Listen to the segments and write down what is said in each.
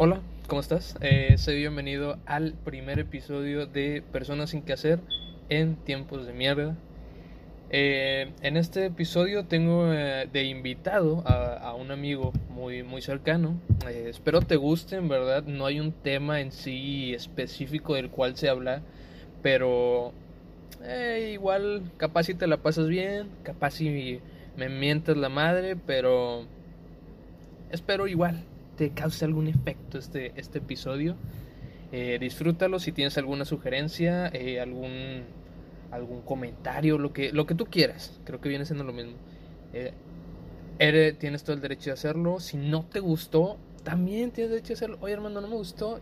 Hola, ¿cómo estás? Eh, soy bienvenido al primer episodio de Personas sin que hacer en tiempos de mierda. Eh, en este episodio tengo eh, de invitado a, un amigo muy, muy cercano. Eh, espero te guste, en verdad. No hay un tema en sí específico del cual se habla, pero eh, igual capaz si te la pasas bien, capaz si me mientas la madre, pero espero igual te cause algún efecto este, este episodio. Eh, disfrútalo si tienes alguna sugerencia, eh, algún, algún comentario, lo que, lo que tú quieras. Creo que viene siendo lo mismo. Eh, tienes todo el derecho de hacerlo. Si no te gustó, también tienes derecho de hacerlo. Oye, hermano, no me gustó.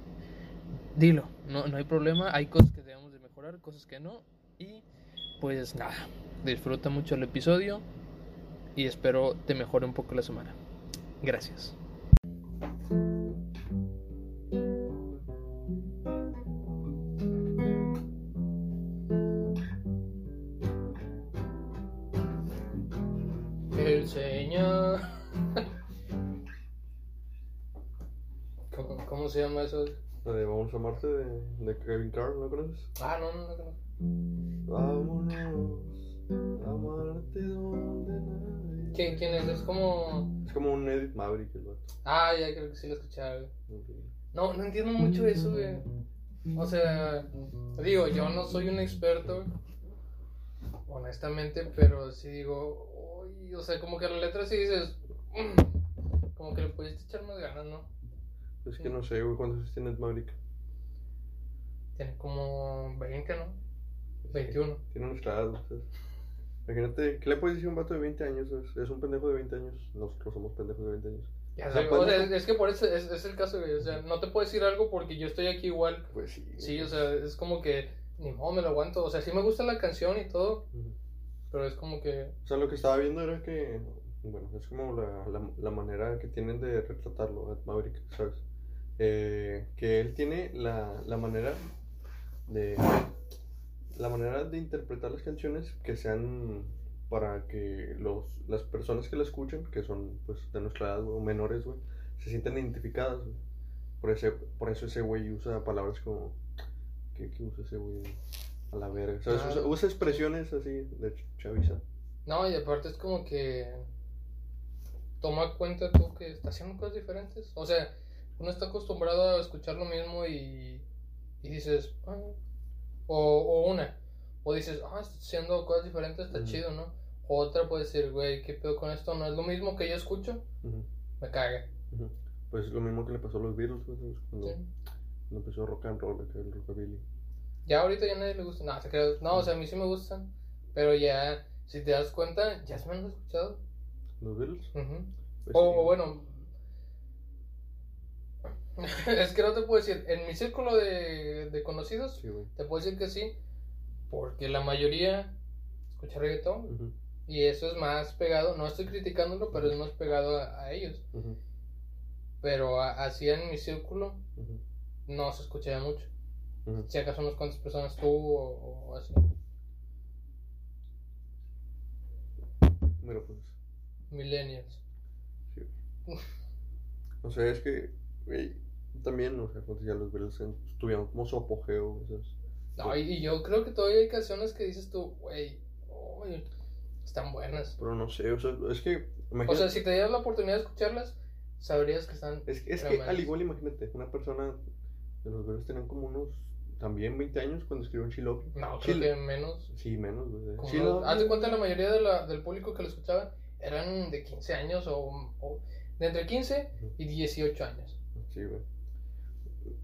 Dilo, no, no hay problema. Hay cosas que debemos de mejorar, cosas que no. Y pues nada, disfruta mucho el episodio y espero te mejore un poco la semana. Gracias. ¿Cómo, se llama eso? La de Vamos a amarte de, de Kevin Carr, ¿no conoces? Ah, no, no, no. no. Vámonos a amarte donde nadie. ¿Quién, quién es? Es como. Es como un Edith Maverick el vato. Ah, ya creo que sí lo escuchaba, güey. No, no entiendo mucho eso, güey. O sea, digo, yo no soy un experto, honestamente, pero sí digo, uy, o sea, como que la letra sí dices, "Mm", como que le pudiste echar más ganas, ¿no? Es que no sé, güey, ¿cuántos años tiene Ed Maverick? Tiene como 20, ¿no? 21. Tiene ¿no? ¿sabes? Imagínate, ¿qué le puedes decir a un vato de 20 años? Es, es un pendejo de 20 años. Nosotros somos pendejos de 20 años. Ya O sea, o sea, pendejo. es que por eso es, es el caso, güey. O sea, no te puedo decir algo porque yo estoy aquí igual. Pues sí. Sí, o sea, es como que ni modo me lo aguanto. O sea, sí me gusta la canción y todo, pero es como que. O sea, lo que estaba viendo era que, bueno, es como la, la, la manera que tienen de retratarlo, Maverick, ¿sabes? Eh, que él tiene la, la manera de la manera de interpretar las canciones que sean para que los, las personas que la escuchen, que son pues de nuestra edad o menores, güey, se sientan identificadas, güey. Por, ese, por eso ese güey usa palabras como ¿qué, qué usa ese güey? A la verga. ¿sabes? Ah. Usa, usa expresiones así de ch- chaviza. No, y aparte es como que. Toma cuenta tú que está haciendo cosas diferentes. O sea, uno está acostumbrado a escuchar lo mismo y. Y dices. "Ah", o, o una. O dices, ah, está haciendo cosas diferentes, está chido, ¿no? O otra puede decir, güey, ¿qué pedo con esto? No es lo mismo que yo escucho, me caga. Pues lo mismo que le pasó a los Beatles, ¿sabes? cuando, Sí. cuando empezó rock and roll, el rockabilly. Ya ahorita ya nadie le gusta. No, se no, o sea, a mí sí me gustan. Pero ya, si te das cuenta, ya es menos escuchado. ¿Los Beatles? Pues O, sí. o bueno. es que no te puedo decir. En mi círculo de, de conocidos, Sí, te puedo decir que sí. Porque la mayoría escucha reggaetón. Y eso es más pegado. No estoy criticándolo, pero es más pegado a, a ellos. Pero a- así en mi círculo no se escucha ya mucho. Si acaso unas cuantas personas tú o, o así. Mira, pues, Millennials. sí. O sea, es que, güey, también, o sea, cuando ya los Beatles en- tuvieron como su apogeo, ¿sabes? No, y, y yo creo que todavía hay canciones que dices tú, güey, uy, están buenas. Pero no sé, o sea, es que, O imagínate, sea, si te dieras la oportunidad de escucharlas, sabrías que están. es, que- es que al igual, imagínate, una persona de los Beatles tenían como unos, también 20 años cuando Love You. No, creo que menos. Sí, menos, Love haz de cuenta, la mayoría de la- del público que lo escuchaba eran de 15 años o, o de entre 15 y 18 años. Sí, güey.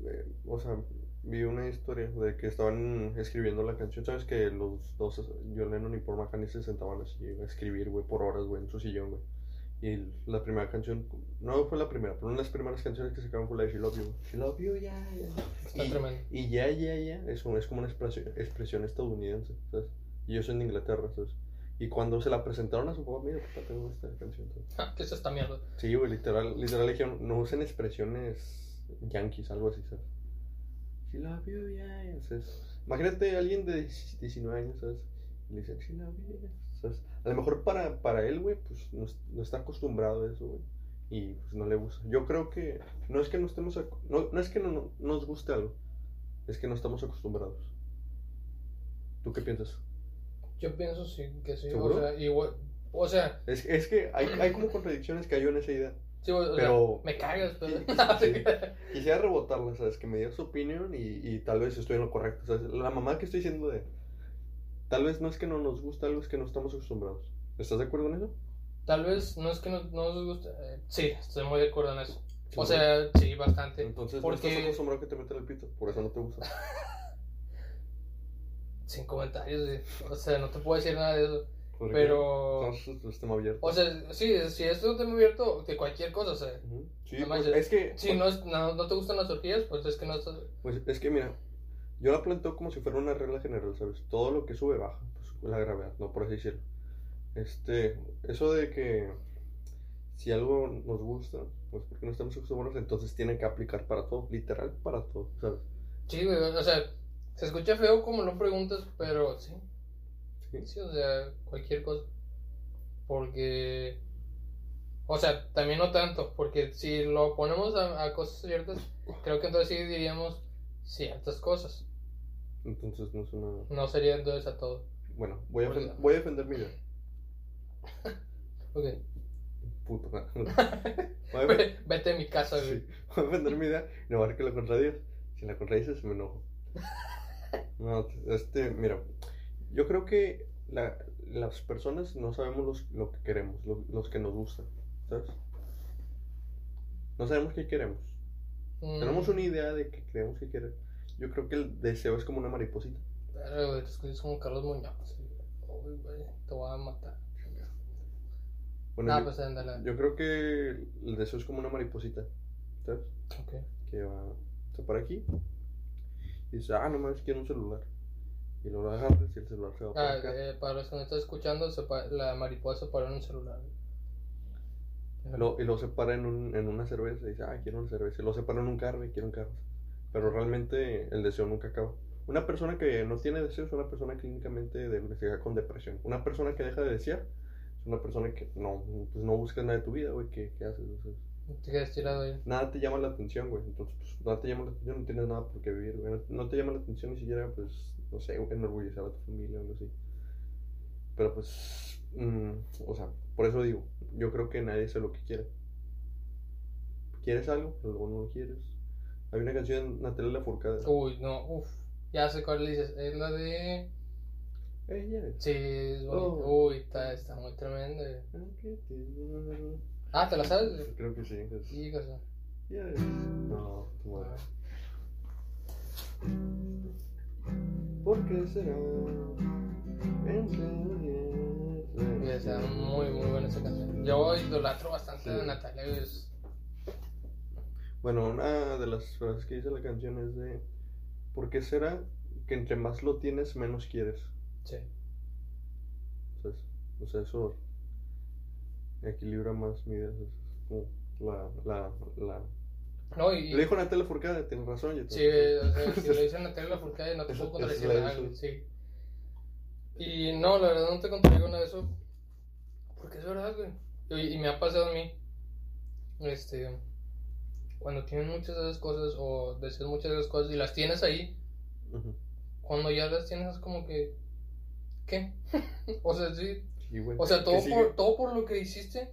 Eh, O sea, vi una historia de que estaban escribiendo la canción. ¿Sabes que los dos, John Lennon y Paul McCartney, se sentaban así a escribir, güey, por horas, güey, en su sillón, güey? Y la primera canción, no fue la primera, pero una de las primeras canciones que sacaron fue la de She Love You. She Love You, ya, ya. Está Y- tremendo. Y ya, ya, ya, es como, es como una expresión, expresión estadounidense, ¿sabes? Y ellos en Inglaterra, ¿sabes? Y cuando se la presentaron a su papá, mira, papá, tengo esta canción, ¿sabes? Ah, ¿Qué es esta mierda? Sí, güey, literal, literal dijeron, no usen expresiones yankees, algo así, ¿sabes? She love you, yeah, yeah", ¿sabes? Imagínate a alguien de 19 años, ¿sabes? Y le dicen, she love you, yeah", ¿sabes? A lo mejor para, para él, güey, pues no, no está acostumbrado a eso, güey. y pues no le gusta. Yo creo que no es que no estemos no, no es que no, no nos guste algo, es que no estamos acostumbrados. ¿Tú qué piensas? Yo pienso sí, que sí. ¿Seguro? O sea, igual. O sea, Es, es que hay, hay como contradicciones que hay en esa idea. Sí, o sea, Pero- me cagas, pero. Sí, sí. Quisiera rebotarla, ¿sabes? Que me diera su opinión y, y tal vez estoy en lo correcto. ¿sabes? La mamá que estoy diciendo de... Tal vez no es que no nos gusta algo, es que no estamos acostumbrados. ¿Estás de acuerdo en eso? Tal vez no es que no, no nos guste. eh, sí, estoy muy de acuerdo en eso. O sea, sí, bastante. Entonces no porque- estás acostumbrado que te metan el pito, por eso no te gusta. Sin comentarios. O sea, no te puedo decir nada de eso. Porque Pero. Entonces es tema abierto. O sea, sí, si es un tema abierto de cualquier cosa, o sea. Ujú. Sí, no pues, es que... Si no, es, no, no te gustan las orgías, pues es que no estás. Pues es que mira, yo la planteo como si fuera una regla general, ¿sabes? Todo lo que sube baja, pues la gravedad, no por así decirlo. Este, eso de que si algo nos gusta, pues porque no estamos acostumbrados, entonces tiene que aplicar para todo, literal para todo, ¿sabes? Sí, güey, o sea, se escucha feo como lo preguntas, pero sí. Sí. Sí, o sea, cualquier cosa. Porque. O sea, también no tanto, porque si lo ponemos a, a cosas ciertas, creo que entonces sí diríamos ciertas cosas. Entonces no es una... No sería entonces a todo. Bueno, voy a, defen- ya. voy a defender mi idea. Ok. Puto. Voy Vete a mi casa, güey. Sí, voy a defender mi idea y no va a que la contradigas. Si la contradices, me enojo. No, este, mira, yo creo que la- las personas no sabemos los- lo que queremos, lo- los que nos gustan, ¿sabes? No sabemos qué queremos. Mm, Tenemos una idea de que creemos que queremos. Yo creo que el deseo es como una mariposita. Pero, güey, te escuchas como Carlos Muñoz. sí. Uy, güey, te voy a matar. Bueno, Ah, yo, pues ándale. yo creo que el deseo es como una mariposita, ¿sabes? Ok. que va, se para aquí y dice, ah, no mames, quiero un celular. Y lo agarras y el celular se va para Ah, acá. eh, para los que no están escuchando, se la mariposa paró en un celular. Lo- y luego se para en, un, en una cerveza y dice, ah, quiero una cerveza. Y luego se para en un carro y quiere un carro. Pero realmente el deseo nunca acaba. Una persona que no tiene deseos es una persona clínicamente diagnosticada con depresión. Una persona que deja de desear es una persona que no, pues no busca nada de tu vida, güey. ¿Qué, qué haces? Sea, Te quedas tirado ahí. nada te llama la atención, güey. Entonces, pues, nada te llama la atención, no tienes nada por qué vivir, güey. No, no te llama la atención ni siquiera, pues, no sé, enorgullecer a tu familia o algo así. Pero, pues, mm, o sea, por eso digo, yo creo que nadie sabe lo que quiere. ¿Quieres algo? Pero luego no lo quieres. Hay una canción de Natalia Lafourcade. Uy, no, uff. Ya sé cuál le dices. Es la de. Ella. Sí, es bonita. Oh. Uy, está, está muy tremenda. Ah, ¿te la sabes? Creo que sí. Es... Sí, cosa. Ya es. No, tu madre. ¿Por qué será? Entre Y está muy, muy buena esa canción. Yo idolatro bastante Sí. a Natalia. Es... Bueno, una de las frases que dice la canción es de ¿Por qué será que entre más lo tienes, menos quieres? Sí. ¿Sabes? O sea, eso equilibra más mi idea. Es como la, la, la... No, y. Lo dijo Natalia Furcada, tienes razón. yo Sí, o sea, si lo dicen Natalia Lafourcade, no te puedo contradecir nada, sí. Y no, la verdad no te contradigo nada de eso. Porque es verdad, güey. Y, y me ha pasado a mí. Este. Cuando tienes muchas de esas cosas o deseas muchas de esas cosas y las tienes ahí, Ujú. cuando ya las tienes es como que. ¿Qué? o sea, sí. Güey. O sea, ¿Qué todo por, todo por lo que hiciste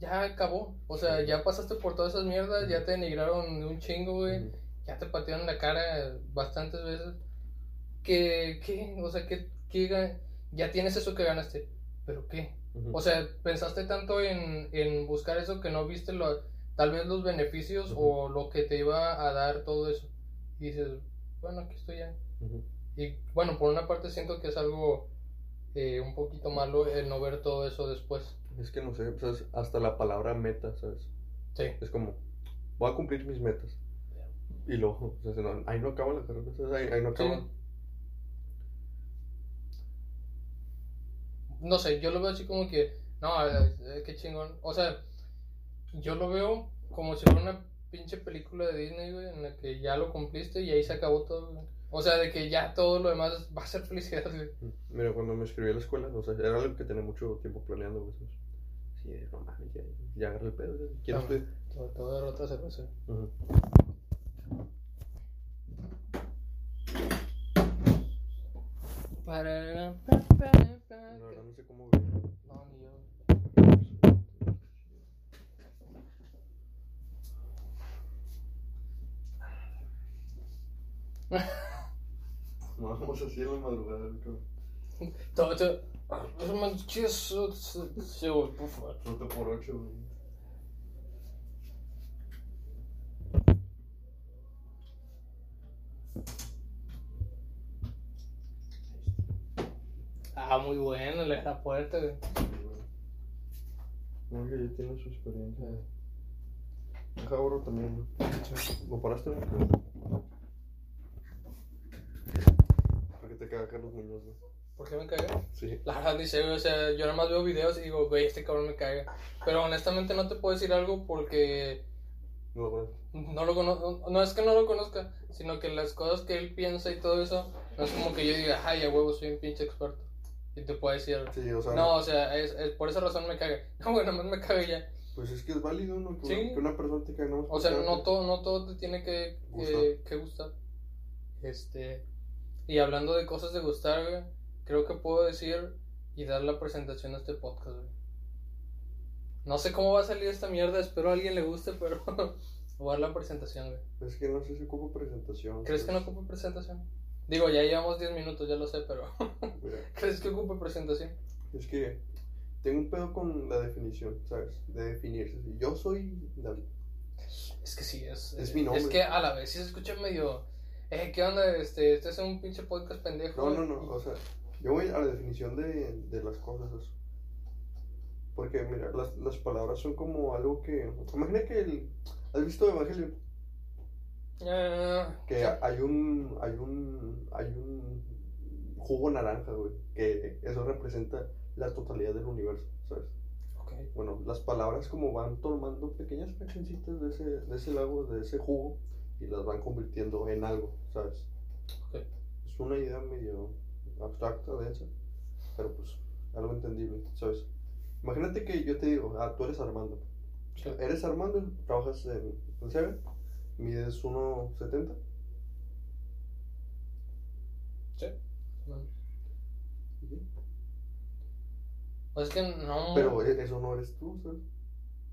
ya acabó. O sea, ya pasaste por todas esas mierdas, ya te denigraron de un chingo, güey. Ya te patearon la cara bastantes veces. Que, ¿qué? O sea, que, ya tienes eso que ganaste. ¿Pero qué? O sea, pensaste tanto en, en buscar eso que no viste lo, tal vez los beneficios o lo que te iba a dar todo eso. Y dices, bueno, aquí estoy ya. Y bueno, por una parte siento que es algo eh, un poquito malo el no ver todo eso después. Es que no sé, ¿sabes? hasta la palabra meta, ¿sabes? Sí. Es como, voy a cumplir mis metas. Y luego, o sea, no- ahí no acaba la carrera, ¿sabes? Ahí, ahí no acaba. Sí. No sé, yo lo veo así como que, no, qué chingón. O sea, yo lo veo como si fuera una pinche película de Disney, güey, en la que ya lo cumpliste y ahí se acabó todo, güey. O sea, de que ya todo lo demás va a ser felicidad, güey. Mira, cuando me escribí a la escuela, o sea, era algo que tenía mucho tiempo planeando, güey, ya, ya agarré el pedo. ya. ¿Quieres pedir? A dar otra cerveza. Ujú. Para... La verdad no sé cómo. No, ni yo. Vamos así en la madrugada, cabrón. Todo, todo. Es más chido. Sí, güey, por favor. Fruta por ocho, güey. Ah, muy bueno, le da fuerte, güey. No, que ya tiene su experiencia. Deja oro también, ¿no? ¿Lo paraste? no? ¿Por qué te caga Carlos Muñoz, no? ¿Por qué me cagué? Sí. La verdad ni sé, o sea, yo nada más veo videos y digo, güey, este cabrón me caga. Pero honestamente no te puedo decir algo porque No, bueno. no lo conozco, no es que no lo conozca, sino que las cosas que él piensa y todo eso, no es como que yo diga, ay, a huevo, soy un pinche experto. Y te puedo decir, Sí, o sea, no, o sea, es, es- por esa razón me caga. No, güey, nada más me caga ya. pues es que es válido, ¿no? Que, Sí. una, persona te caiga, no O sea, no todo, no todo te tiene que, que, Gustar. que gustar. Este, y hablando de cosas de gustar, güey, creo que puedo decir y dar la presentación a este podcast, güey. No sé cómo va a salir esta mierda, espero a alguien le guste, pero voy a dar la presentación, güey. Es que no sé si ocupo presentación. ¿Crees que no pues. ocupe presentación? Digo, ya llevamos 10 minutos, ya lo sé, pero ¿crees que ocupe presentación? es que tengo un pedo con la definición, ¿sabes? De definirse. Yo soy David. Es que sí, es, Es mi nombre. Es que a la vez sí se escucha medio... Eh, ¿qué onda? Este, este es un pinche podcast pendejo. No, no, no, o sea, yo voy a la definición de, de las cosas. Porque, mira, las, las palabras son como algo que. Imagina que el. ¿Has visto Evangelio? Ah, Que sí. hay un. Hay un. Hay un jugo naranja, güey. Que eso representa la totalidad del universo, ¿sabes? Ok. Bueno, las palabras como van tomando pequeñas fraccioncitas de ese, de ese lago, de ese jugo, y las van convirtiendo en algo, ¿sabes? Ok. Es una idea medio abstracta, densa, pero pues algo entendible, ¿sabes? Imagínate que yo te digo, ah, tú eres Armando. Sí. Eres Armando, trabajas en, en Seven, mides 1.70. Sí. No. Pues es que no. Pero e- eso no eres tú, ¿sabes?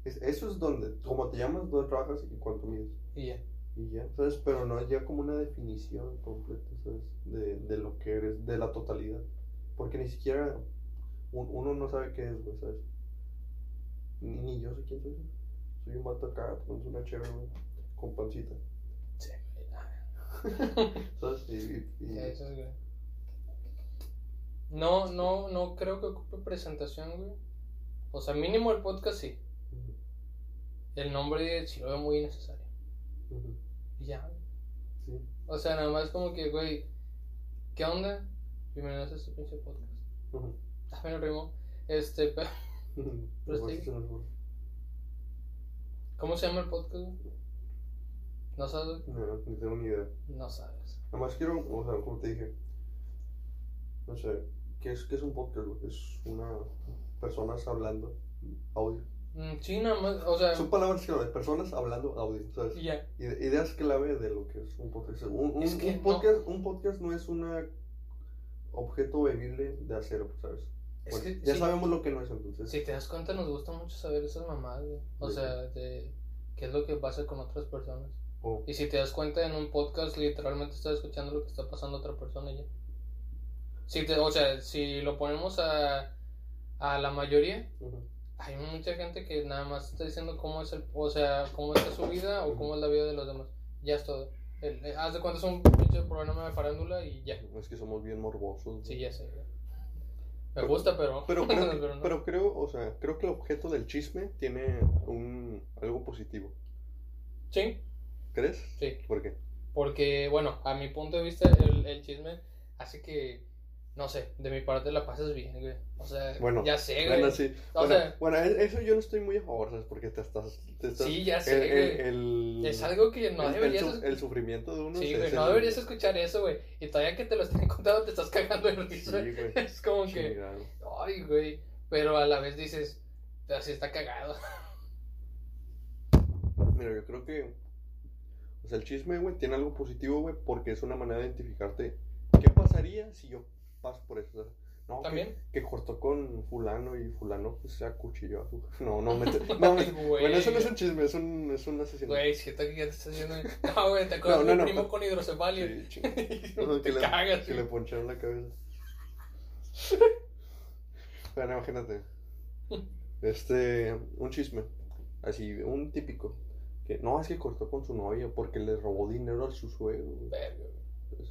Es- eso es donde, como te llamas, dónde trabajas y cuánto mides. Y ya. Y ya, ¿sabes? Pero no es ya como una definición completa, ¿sabes? De, de lo que eres, de la totalidad. Porque ni siquiera un- uno no sabe qué es, güey, ¿sabes? Ni, ni yo sé quién soy. Soy un vato acá, con una chévere, güey, con pancita, Sí. ¿sabes? Y, y- y- Sí, eso es, güey. No, no, no creo que ocupe presentación, güey. O sea, mínimo el podcast sí. El nombre sí lo veo muy innecesario. ujú, Y ya. sí. O sea, nada más como que, güey, ¿qué onda? Bienvenidos a este pinche podcast. ujú, Ah, me lo rimo. Este, pero. ¿cómo se llama el podcast? ¿No sabes? No, ni tengo ni idea. No sabes. Nada más quiero, o sea, como te dije, no sé, ¿qué es, qué es un podcast? Es una personas hablando audio. Mm, sí, nada más, o sea, Son palabras clave, personas hablando audio, ¿sabes? Ideas clave de lo que es un podcast. Un, un- Es que un no. podcast, un podcast no es un objeto bebible de acero, ¿sabes? Es Bueno, que ya sí. sabemos lo que no es entonces. Si te das cuenta, nos gusta mucho saber esas mamadas. O sea, de qué es lo que pasa con otras personas. Y si te das cuenta, en un podcast literalmente estás escuchando lo que está pasando a otra persona ya. Si te, o sea, si lo ponemos a, a la mayoría, ujú. Hay mucha gente que nada más está diciendo cómo es el, o sea, cómo está su vida o cómo es la vida de los demás. Ya es todo. El- eh, haz de cuenta es un pinche programa de farándula y ya. Es que somos bien morbosos. ¿no? Sí, ya sé. Me gusta, pero. Pero creo, pero no. pero creo, o sea, creo que el objeto del chisme tiene un algo positivo. Sí, ¿Crees? sí. ¿Por qué? Porque, bueno, a mi punto de vista, el, el chisme hace que, no sé, de mi parte la pases bien, güey. O sea, Bueno, ya sé, güey. Bueno, sí. O bueno, sea- bueno, e- eso yo no estoy muy a favor, ¿sabes? Porque te estás. Te estás Sí, ya sé, el, güey. el- Es algo que no deberías su- el sufrimiento de uno. Sí, güey, no deberías escuchar eso, güey. Y todavía que te lo estén contando, te estás cagando de Sí, risa. güey. Es como que, ay, güey. Pero a la vez dices, Pero sí está cagado. Mira, yo creo que. O sea, el chisme, güey, tiene algo positivo, güey, porque es una manera de identificarte. ¿Qué pasaría si yo paso por eso? No, que- ¿También? Que, cortó con fulano y fulano pues, se acuchilló a su. No, no, mete- no. Bueno, eso no es un chisme, es un, es un asesinato. Güey, siento que ya te estás haciendo. No, güey, te acuerdas No, de no, mi no. primo con hidrocefalia. Sí, No, te que le, cagas, que güey. le poncharon la cabeza. Bueno, imagínate. Este, un chisme. Así, un típico. Que no, es que cortó con su novia porque le robó dinero a su suegro. Verga, güey.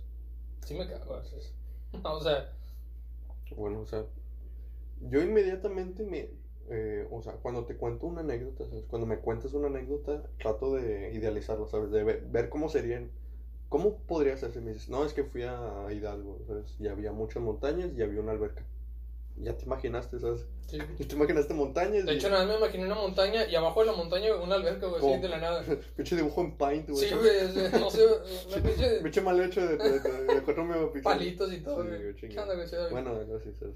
Sí me cago veces. O sea, Bueno, o sea, yo inmediatamente me. eh, o sea, cuando te cuento una anécdota. Cuando me cuentas una anécdota, trato de idealizarla, ¿sabes? De ver, cómo serían. ¿Cómo podría si me dices, no, es que fui a Hidalgo, ¿sabes? Y había muchas montañas y había una alberca. Ya te imaginaste, ¿sabes? sí. Te imaginaste montañas. De hecho, nada más me imaginé una montaña y abajo de la montaña una alberca, güey, así de la nada. Pinche dibujo en Paint, güey. Sí, güey, no sé, pinche Pinche mal hecho de, de, de, cuatro megapíxeles. palitos y todo, Sí, güey. güey, ¿Qué chingado. onda, güey? Sí. Bueno, ¿sabes?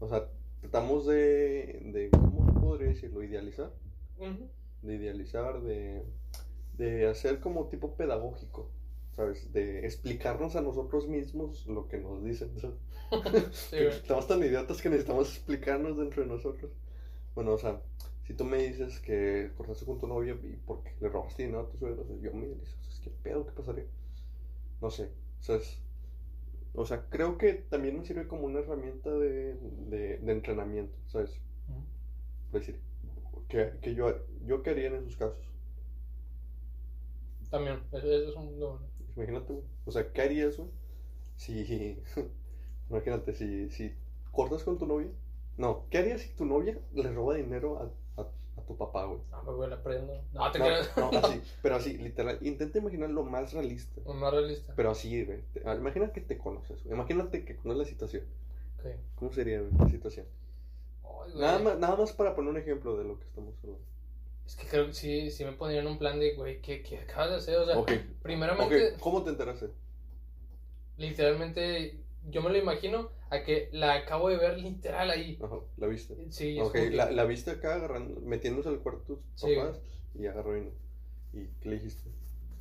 O sea, tratamos de, de. ¿Cómo podría decirlo? Idealizar. De idealizar, de, de hacer como tipo pedagógico, ¿sabes? De explicarnos a nosotros mismos lo que nos dicen. ¿sabes? Sí. Estamos tan idiotas que necesitamos explicarnos dentro de nosotros. Bueno, o sea, si tú me dices que cortaste con tu novia y porque le robaste dinero a tu suegro, sea, yo me o sea, ¿qué pedo? ¿Qué pasaría? No sé, o sea, es- o sea, creo que también me sirve como una herramienta de, de, de entrenamiento, ¿sabes? Ujú. Es decir, que, que yo, yo qué haría en esos casos. También, eso, eso es un no. Imagínate, güey. O sea, ¿qué harías, güey? Si. Imagínate, si, si cortas con tu novia. No, ¿qué harías si tu novia le roba dinero a, a, a tu papá, güey? No, me güey, la prendo. No, te No, creas. no, así, pero así, literal. Intenta imaginar lo más realista. O Más realista. Pero así, güey. Ah, Imagina que te conoces, güey. Imagínate que conoces la situación. Ok. ¿Cómo sería güey, la situación? Ay, güey. Nada más, nada más para poner un ejemplo de lo que estamos hablando. Es que creo que sí, sí me pondrían un plan de, güey, ¿qué, qué acabas de hacer? O sea, Ok, primeramente, ok, ¿cómo te enteraste? literalmente, yo me lo imagino a que la acabo de ver literal ahí. Ajá, la viste. Sí, Ok, que- la, la viste acá agarrando, metiéndose al cuarto tus Sí. papás y agarró y no. ¿Y qué le dijiste?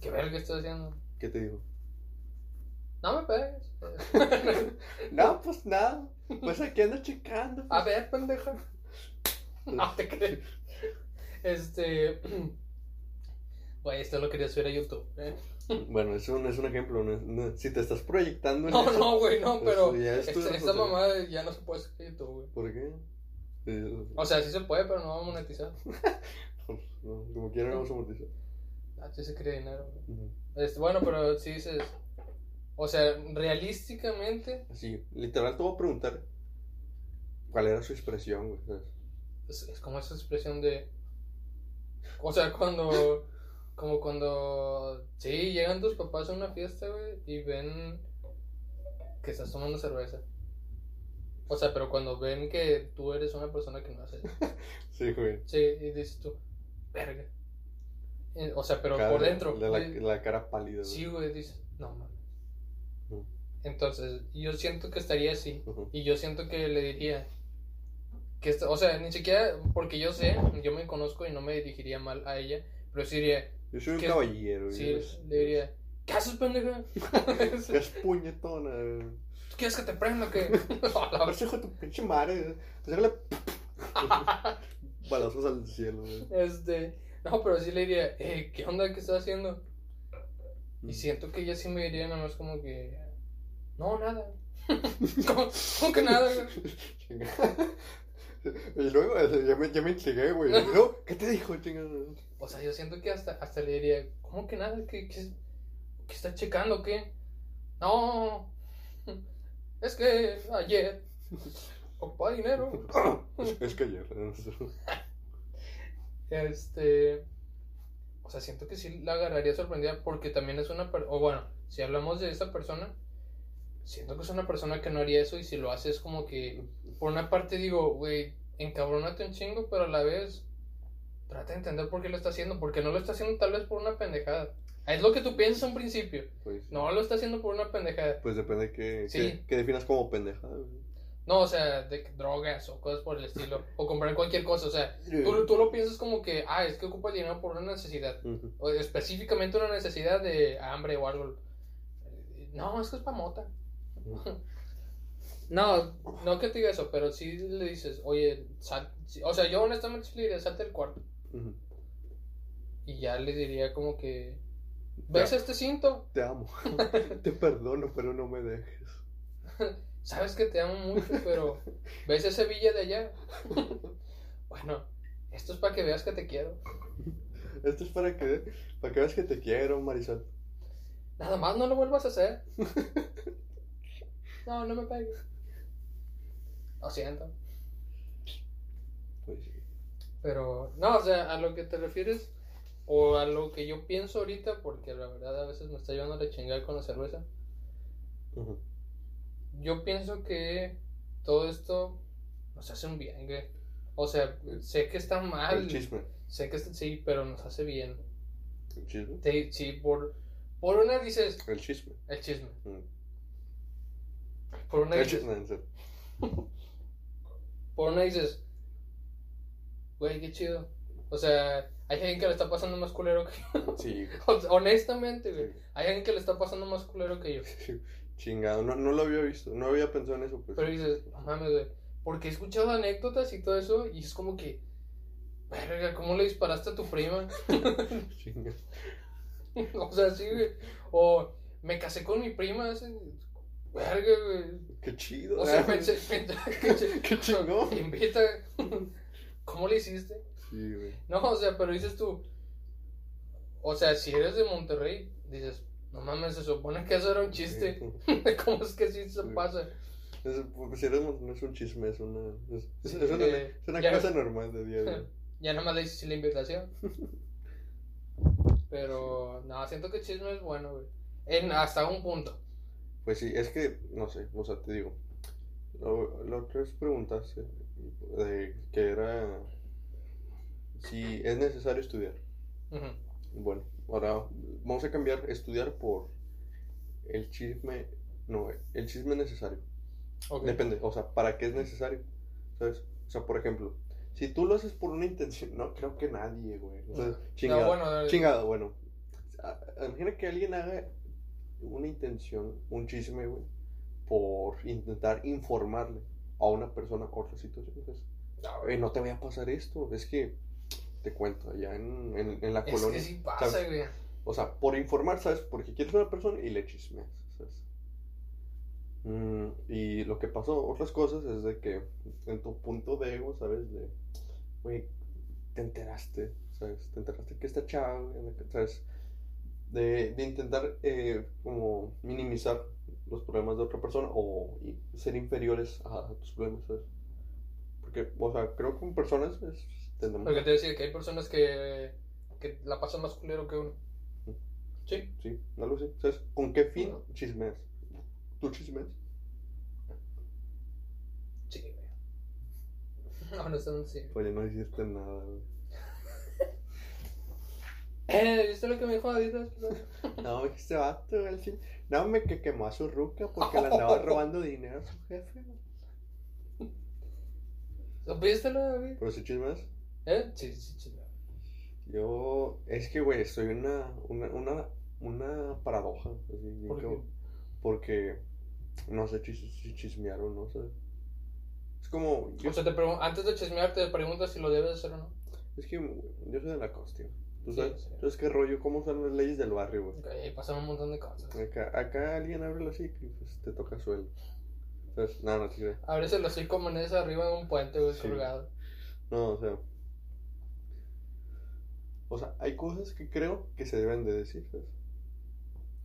¿Qué ver qué estás haciendo? ¿Qué te dijo? No me pegues. No, pues nada. Pues aquí ando checando. A ver, pendeja. No te crees. Este. Güey, esto lo quería subir a YouTube. ¿eh? Bueno, es un, es un ejemplo. no es- no- si te estás proyectando en No, eso, no, güey, no, pero. Eso ya es tu Esta, esta mamada ya no se puede subir a YouTube, güey. ¿Por qué? O sea, sí se puede, pero no va a monetizar. no, como quiera vamos a monetizar. Ah, sí se crea dinero, güey. Ujú. Este, bueno, pero sí dices. O sea, realísticamente. Así, literal te voy a preguntar cuál era su expresión, güey. es como esa expresión de. O sea, cuando. Como cuando. Sí, llegan tus papás a una fiesta, güey, y ven. Que estás tomando cerveza. O sea, pero cuando ven que tú eres una persona que no hace. Sí, güey. Sí, y dices tú. Verga. O sea, pero Cara- por dentro. La, la, la cara pálida. güey. Sí, güey, dices. No mames. Entonces, yo siento que estaría así. Y yo siento que le diría que esto, o sea, ni siquiera porque yo sé, yo me conozco y no me dirigiría mal a ella, pero sí diría, Yo soy un ¿Qué? caballero. sí, le diría, ¿qué haces, pendeja? Que es puñetona. güey. ¿Quieres que te prenda o qué? A la ver hijo de tu pinche madre. Déjale. Balazos al cielo, güey. este, no, pero sí le diría, eh, ¿qué onda que estás haciendo? Mm. Y siento que ella sí me diría nada más como que, no, nada. ¿Cómo, cómo que nada? güey? Chinga. Y luego ya me, ya me intrigué, güey. Luego, ¿Qué te dijo, chingada? O sea, yo siento que hasta, hasta le diría, ¿cómo que nada? ¿Qué, qué, qué está checando qué? No, es que ayer ocupaba dinero. Es, es que ayer. Este, o sea, siento que sí la agarraría sorprendida porque también es una persona, o bueno, si hablamos de esta persona, siento que es una persona que no haría eso y si lo hace es como que, por una parte digo, güey, encabrónate un chingo, pero a la vez trata de entender por qué lo está haciendo, porque no lo está haciendo tal vez por una pendejada. Es lo que tú piensas un principio. Pues, No lo está haciendo por una pendejada. pues depende que, Sí. que, que definas como pendejada. No, o sea, de drogas o cosas por el estilo. o comprar cualquier cosa. O sea, tú, tú lo piensas como que, ah, es que ocupa el dinero por una necesidad. O específicamente una necesidad de hambre o algo. No, es que es pa' mota. No, no que te diga eso, pero sí le dices, oye, sal. O sea, yo honestamente le diría, salte del cuarto. Y ya le diría como que, ¿ves Ya. este cinto? Te amo. Te perdono, pero no me dejes. Sabes que te amo mucho, pero ¿ves ese villa de allá? bueno, esto es para que veas que te quiero. Esto es para que, para que veas que te quiero, Marisol. Nada más no lo vuelvas a hacer. No, no me pegues. Lo siento. Pues sí. Pero, no, o sea, a lo que te refieres, o a lo que yo pienso ahorita, porque la verdad a veces me está llevando la chingada con la cerveza. Yo pienso que todo esto nos hace un bien, güey. O sea, sé que está mal. El chisme. Sé que está, sí, pero nos hace bien. El chisme. Sí, sí, por, por una dices, El chisme. el chisme. Mm. Por una El dices, chisme, en serio. por una dices, güey, qué chido. O sea, hay gente que le está pasando más culero que yo. Sí, Honestamente, güey. Sí. Hay gente que le está pasando más culero que yo. Chingado. No, no lo había visto. No había pensado en eso, pues. Pero dices, no mames, güey. Porque he escuchado anécdotas y todo eso, y es como que, verga, ¿cómo le disparaste a tu prima? Chinga. o sea, sí, güey. O me casé con mi prima, ese, verga, güey. Qué chido. O sea, pensé, pensé Qué chingón. Invita. ¿Cómo le hiciste? Sí, güey. No, o sea, pero dices tú. O sea, si eres de Monterrey, dices, no mames, se supone que eso era un chiste. ¿Cómo es que sí se Sí. pasa? Es, pues, si eres no es un chisme, es una, es, es- Sí, una, eh, es una cosa normal de día a día. Ya nada más le dices la invitación. Pero, no, siento que el chisme es bueno, güey. En, hasta un punto. Pues sí, es que, no sé, o sea, te digo, lo, lo otra vez preguntaste de que era si es necesario estudiar. Bueno, ahora vamos a cambiar estudiar por el chisme, no, el chisme necesario. Depende, o sea, ¿para qué es necesario? ¿Sabes? O sea, por ejemplo, si tú lo haces por una intención, no creo que nadie, güey. O sea, No, chingado. bueno, eh, Chingado, bueno. A- a- Imagina que alguien haga una intención, un chisme, güey, por intentar informarle a una persona otra situación. Entonces, no, "Oye, no te vaya a pasar esto. Es que, te cuento, allá en, en, en la Es colonia. que sí pasa, ¿sabes? güey. O sea, por informar, ¿sabes? Porque quieres a una persona y le chismeas, ¿sabes? Mm, y lo que pasó, otras cosas, es de que en tu punto de ego, ¿sabes? De, güey, te enteraste, ¿sabes? Te enteraste que esta chava, ¿sabes? De, de intentar eh, como minimizar los problemas de otra persona o ser inferiores a, a tus problemas, ¿sabes? Porque, o sea, creo que con personas pues, tendemos... Porque te decía que hay personas que, que la pasan más culero que uno. Sí. Sí, algo así. ¿Sabes? ¿Con qué fin Ujú. chismeas? ¿Tú chismeas? Sí, güey. Honestamente, sí. Oye, no hiciste nada, güey. Eh, ¿viste lo que me dijo Adidas? No, que este vato, al fin. No, me que quemó a su ruca porque le andaba robando dinero a su jefe. ¿Supiste lo David? ¿Pero si chismeas? ¿Eh? Sí, sí, sí. Yo, es que, güey, soy una, una, una, una paradoja. Así, ¿Por qué? Porque no sé chis- si chismear o no, ¿sabes? Es como, yo, O sea, te antes de chismear te preguntas si lo debes hacer o no. es que yo soy de la costa. ¿Tú Sí, sabes? sí. Entonces, ¿qué rollo? ¿Cómo son las leyes del barrio, güey? Ok, ahí pasan un montón de cosas. Acá, acá alguien abre la hocico y pues te toca suelo. ¿Sabes? No, no te creo. A veces lo estoy como en esa arriba de un puente, güey, Sí. colgado. No, o sea. O sea, hay cosas que creo que se deben de decir, ¿sabes?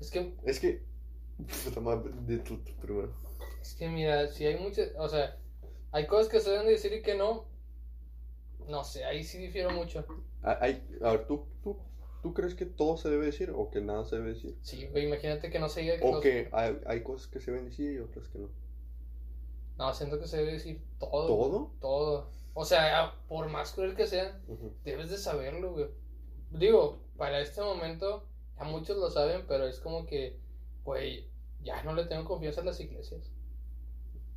Es que, Es que. Tú, tú primero. es que mira, si hay muchas, o sea, hay cosas que se deben de decir y que no. No sé, ahí sí difiero mucho. Hay, a ver, ¿tú, tú, ¿tú crees que todo se debe decir o que nada se debe decir? Sí, güey, imagínate que no se diga que O los- que hay, hay cosas que se deben decir y otras que no. No, siento que se debe decir todo. ¿Todo? Todo. O sea, por más cruel que sea, Ujú. debes de saberlo, güey. Digo, para este momento, ya muchos lo saben, pero es como que, güey, ya no le tengo confianza a las iglesias.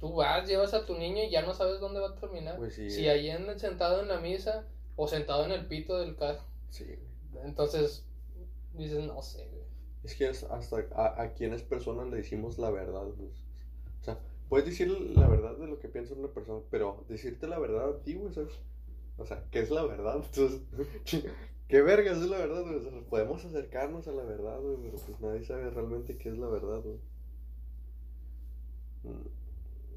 Tú vas, llevas a tu niño y ya no sabes dónde va a terminar. Pues sí. Si ahí andan sentado en la misa o sentado en el pito del carro. Sí. Entonces, dices, no sé, güey. Es que hasta a, a quienes personas le decimos la verdad. pues. O sea, puedes decir la verdad de lo que piensa una persona, pero decirte la verdad a ti, güey, ¿sabes? O sea, ¿qué es la verdad? Entonces, ¿qué vergas es la verdad, güey? O sea, podemos acercarnos a la verdad, güey, pero pues nadie sabe realmente qué es la verdad, güey. Mm,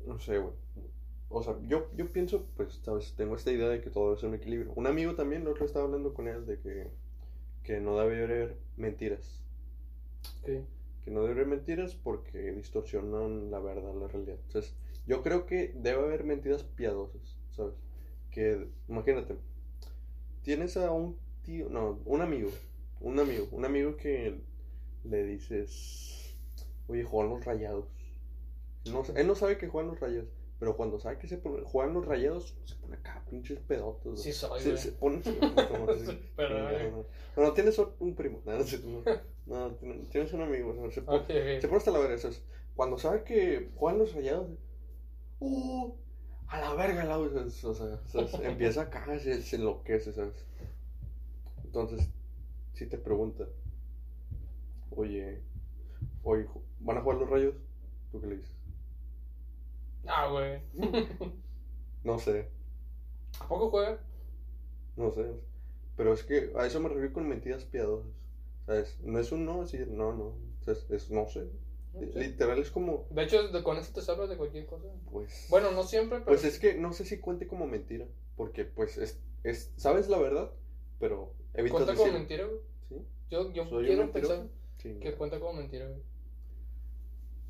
No sé, güey. O sea, yo, yo pienso, pues, ¿sabes? Tengo esta idea de que todo es un equilibrio. Un amigo también, el otro estaba hablando con él de que, que no debe haber mentiras. Que no debe haber mentiras porque distorsionan la verdad, la realidad. Entonces, yo creo que debe haber mentiras piadosas, ¿sabes? Que, imagínate, tienes a un tío, no, un amigo, un amigo, un amigo que le dices, oye, juegan los rayados. No, él no sabe que juegan los rayados, pero cuando sabe que se pone, juegan los rayados, se pone acá, pinches pedotos. Sí soy, se, se pone. Pero, no, tienes un primo, no, no, no, no, tienes un amigo, se pone, se hasta la verga. Cuando sabe que juegan los rayados, ¡uh! A la verga, la, o sea, o sea, empieza acá, se, se enloquece, ¿sabes? Entonces, si te pregunta, oye, hoy ¿van a jugar los rayos? ¿Tú qué le dices? Ah, güey. No sé, ¿A poco juega? no sé. Pero es que a eso me refiero con mentiras piadosas, ¿sabes? No es un no, es decir, no, no. Es no sé. Sí. Literal es como, De hecho, de- con eso te salvas de cualquier cosa. pues... Bueno, no siempre, pero. Pues es que no sé si cuente como mentira, porque pues es, es sabes la verdad, pero evitas cuenta como decir, mentira, güey. ¿sí? Yo, yo ¿Soy un quiero pensar Sí, que cuenta como mentira, güey.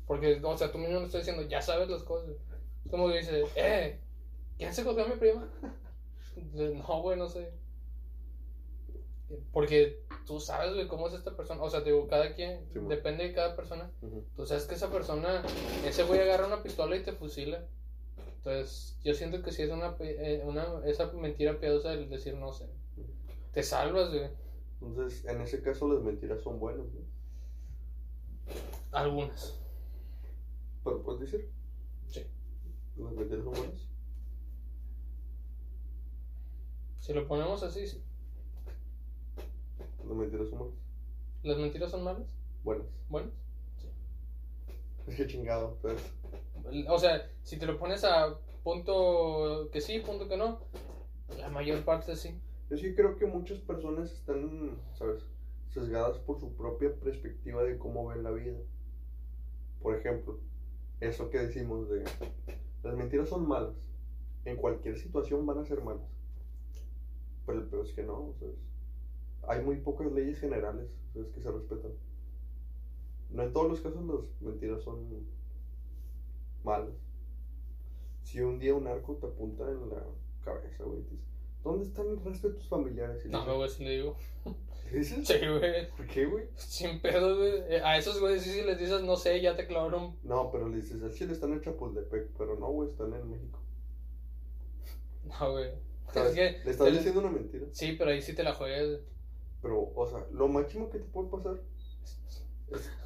Porque, o sea, tú mismo me estás diciendo, ya sabes las cosas. Es como que dices, eh, ¿quién se cogió a mi prima? No, güey, no sé. Porque tú sabes, güey, cómo es esta persona. O sea, te digo, cada quien, Sí, depende de cada persona. Ujú. Tú sabes que esa persona, ese güey agarra una pistola y te fusila. Entonces, yo siento que si es una, eh, una esa mentira piadosa el decir no sé. Te salvas, güey. Entonces, en ese caso las mentiras son buenas, ¿no? Algunas. Pero puedes decir, Sí. las mentiras son buenas. Si lo ponemos así, sí. Las mentiras son buenas. ¿Las mentiras son malas? Buenas. Buenas. Es que chingado, pues. O sea, si te lo pones a punto que sí, punto que no, la mayor parte sí. Yo sí creo que muchas personas están, ¿sabes? Sesgadas por su propia perspectiva de cómo ven la vida. Por ejemplo, eso que decimos de las mentiras son malas. En cualquier situación van a ser malas. Pero el peor es que no. Hay muy pocas leyes generales. Que se respetan. No en todos los casos las mentiras son malas. Si un día un arco te apunta en la cabeza, güey, dice, ¿dónde están el resto de tus familiares? Y No, güey, si le digo. ¿Qué dices? Sí, güey. ¿Por qué, güey? Sin pedo, güey. Eh, A esos güeyes sí, si les dices, no sé, ya te clavaron. No, pero le dices, al chile están en Chapultepec, pero no, güey, están en México. No, güey. Es que. Le estás te- diciendo una mentira. Sí, pero ahí sí te la juegas. Pero, o sea, lo máximo que te puede pasar es...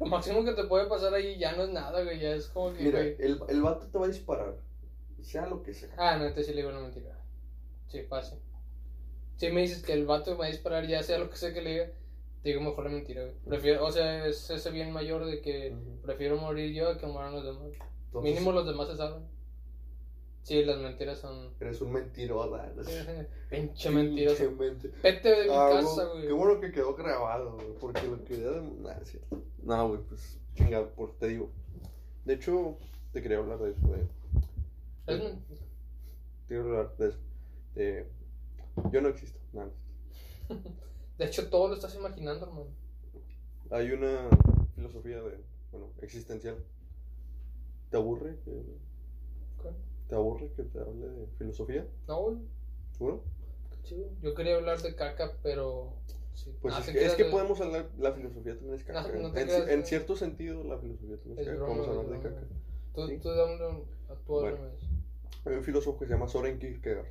Lo máximo que te puede pasar ahí ya no es nada, güey. Ya es como que. Mira, güey. el, el vato te va a disparar, sea lo que sea. Ah, no, entonces sí le digo una mentira. Sí, fácil. Si me dices que el vato me va a disparar, ya sea lo que sea que le diga, te digo mejor la mentira, güey. Prefiero, o sea, es ese bien mayor de que prefiero morir yo a que mueran los demás. Entonces, Mínimo los demás se salvan. Sí, las mentiras son. Eres un mentiroso. Pinche mente- Vete de mi Ah, casa, güey, güey. Qué bueno que quedó grabado, güey, porque lo que era... Nah, es cierto. No, güey, pues, chinga, por, te digo. De hecho, te quería hablar de eso, de... Es men- Te quería hablar de eso. De... Yo no existo, nada. De hecho, todo lo estás imaginando, hermano. Hay una filosofía de, bueno, existencial. ¿Te aburre que, ¿Qué? te aburre que te hable de filosofía? No. ¿Seguro? Sí. Yo quería hablar de caca, pero. sí. Pues Ah, es, que, es que güey. podemos hablar, la filosofía también es caca. No, no te en, cierto sentido, la filosofía también es, caca. broma, Podemos hablar de caca. Tú, Sí. tú dame a tu Bueno. de. Hay un filósofo que se llama Soren Kierkegaard.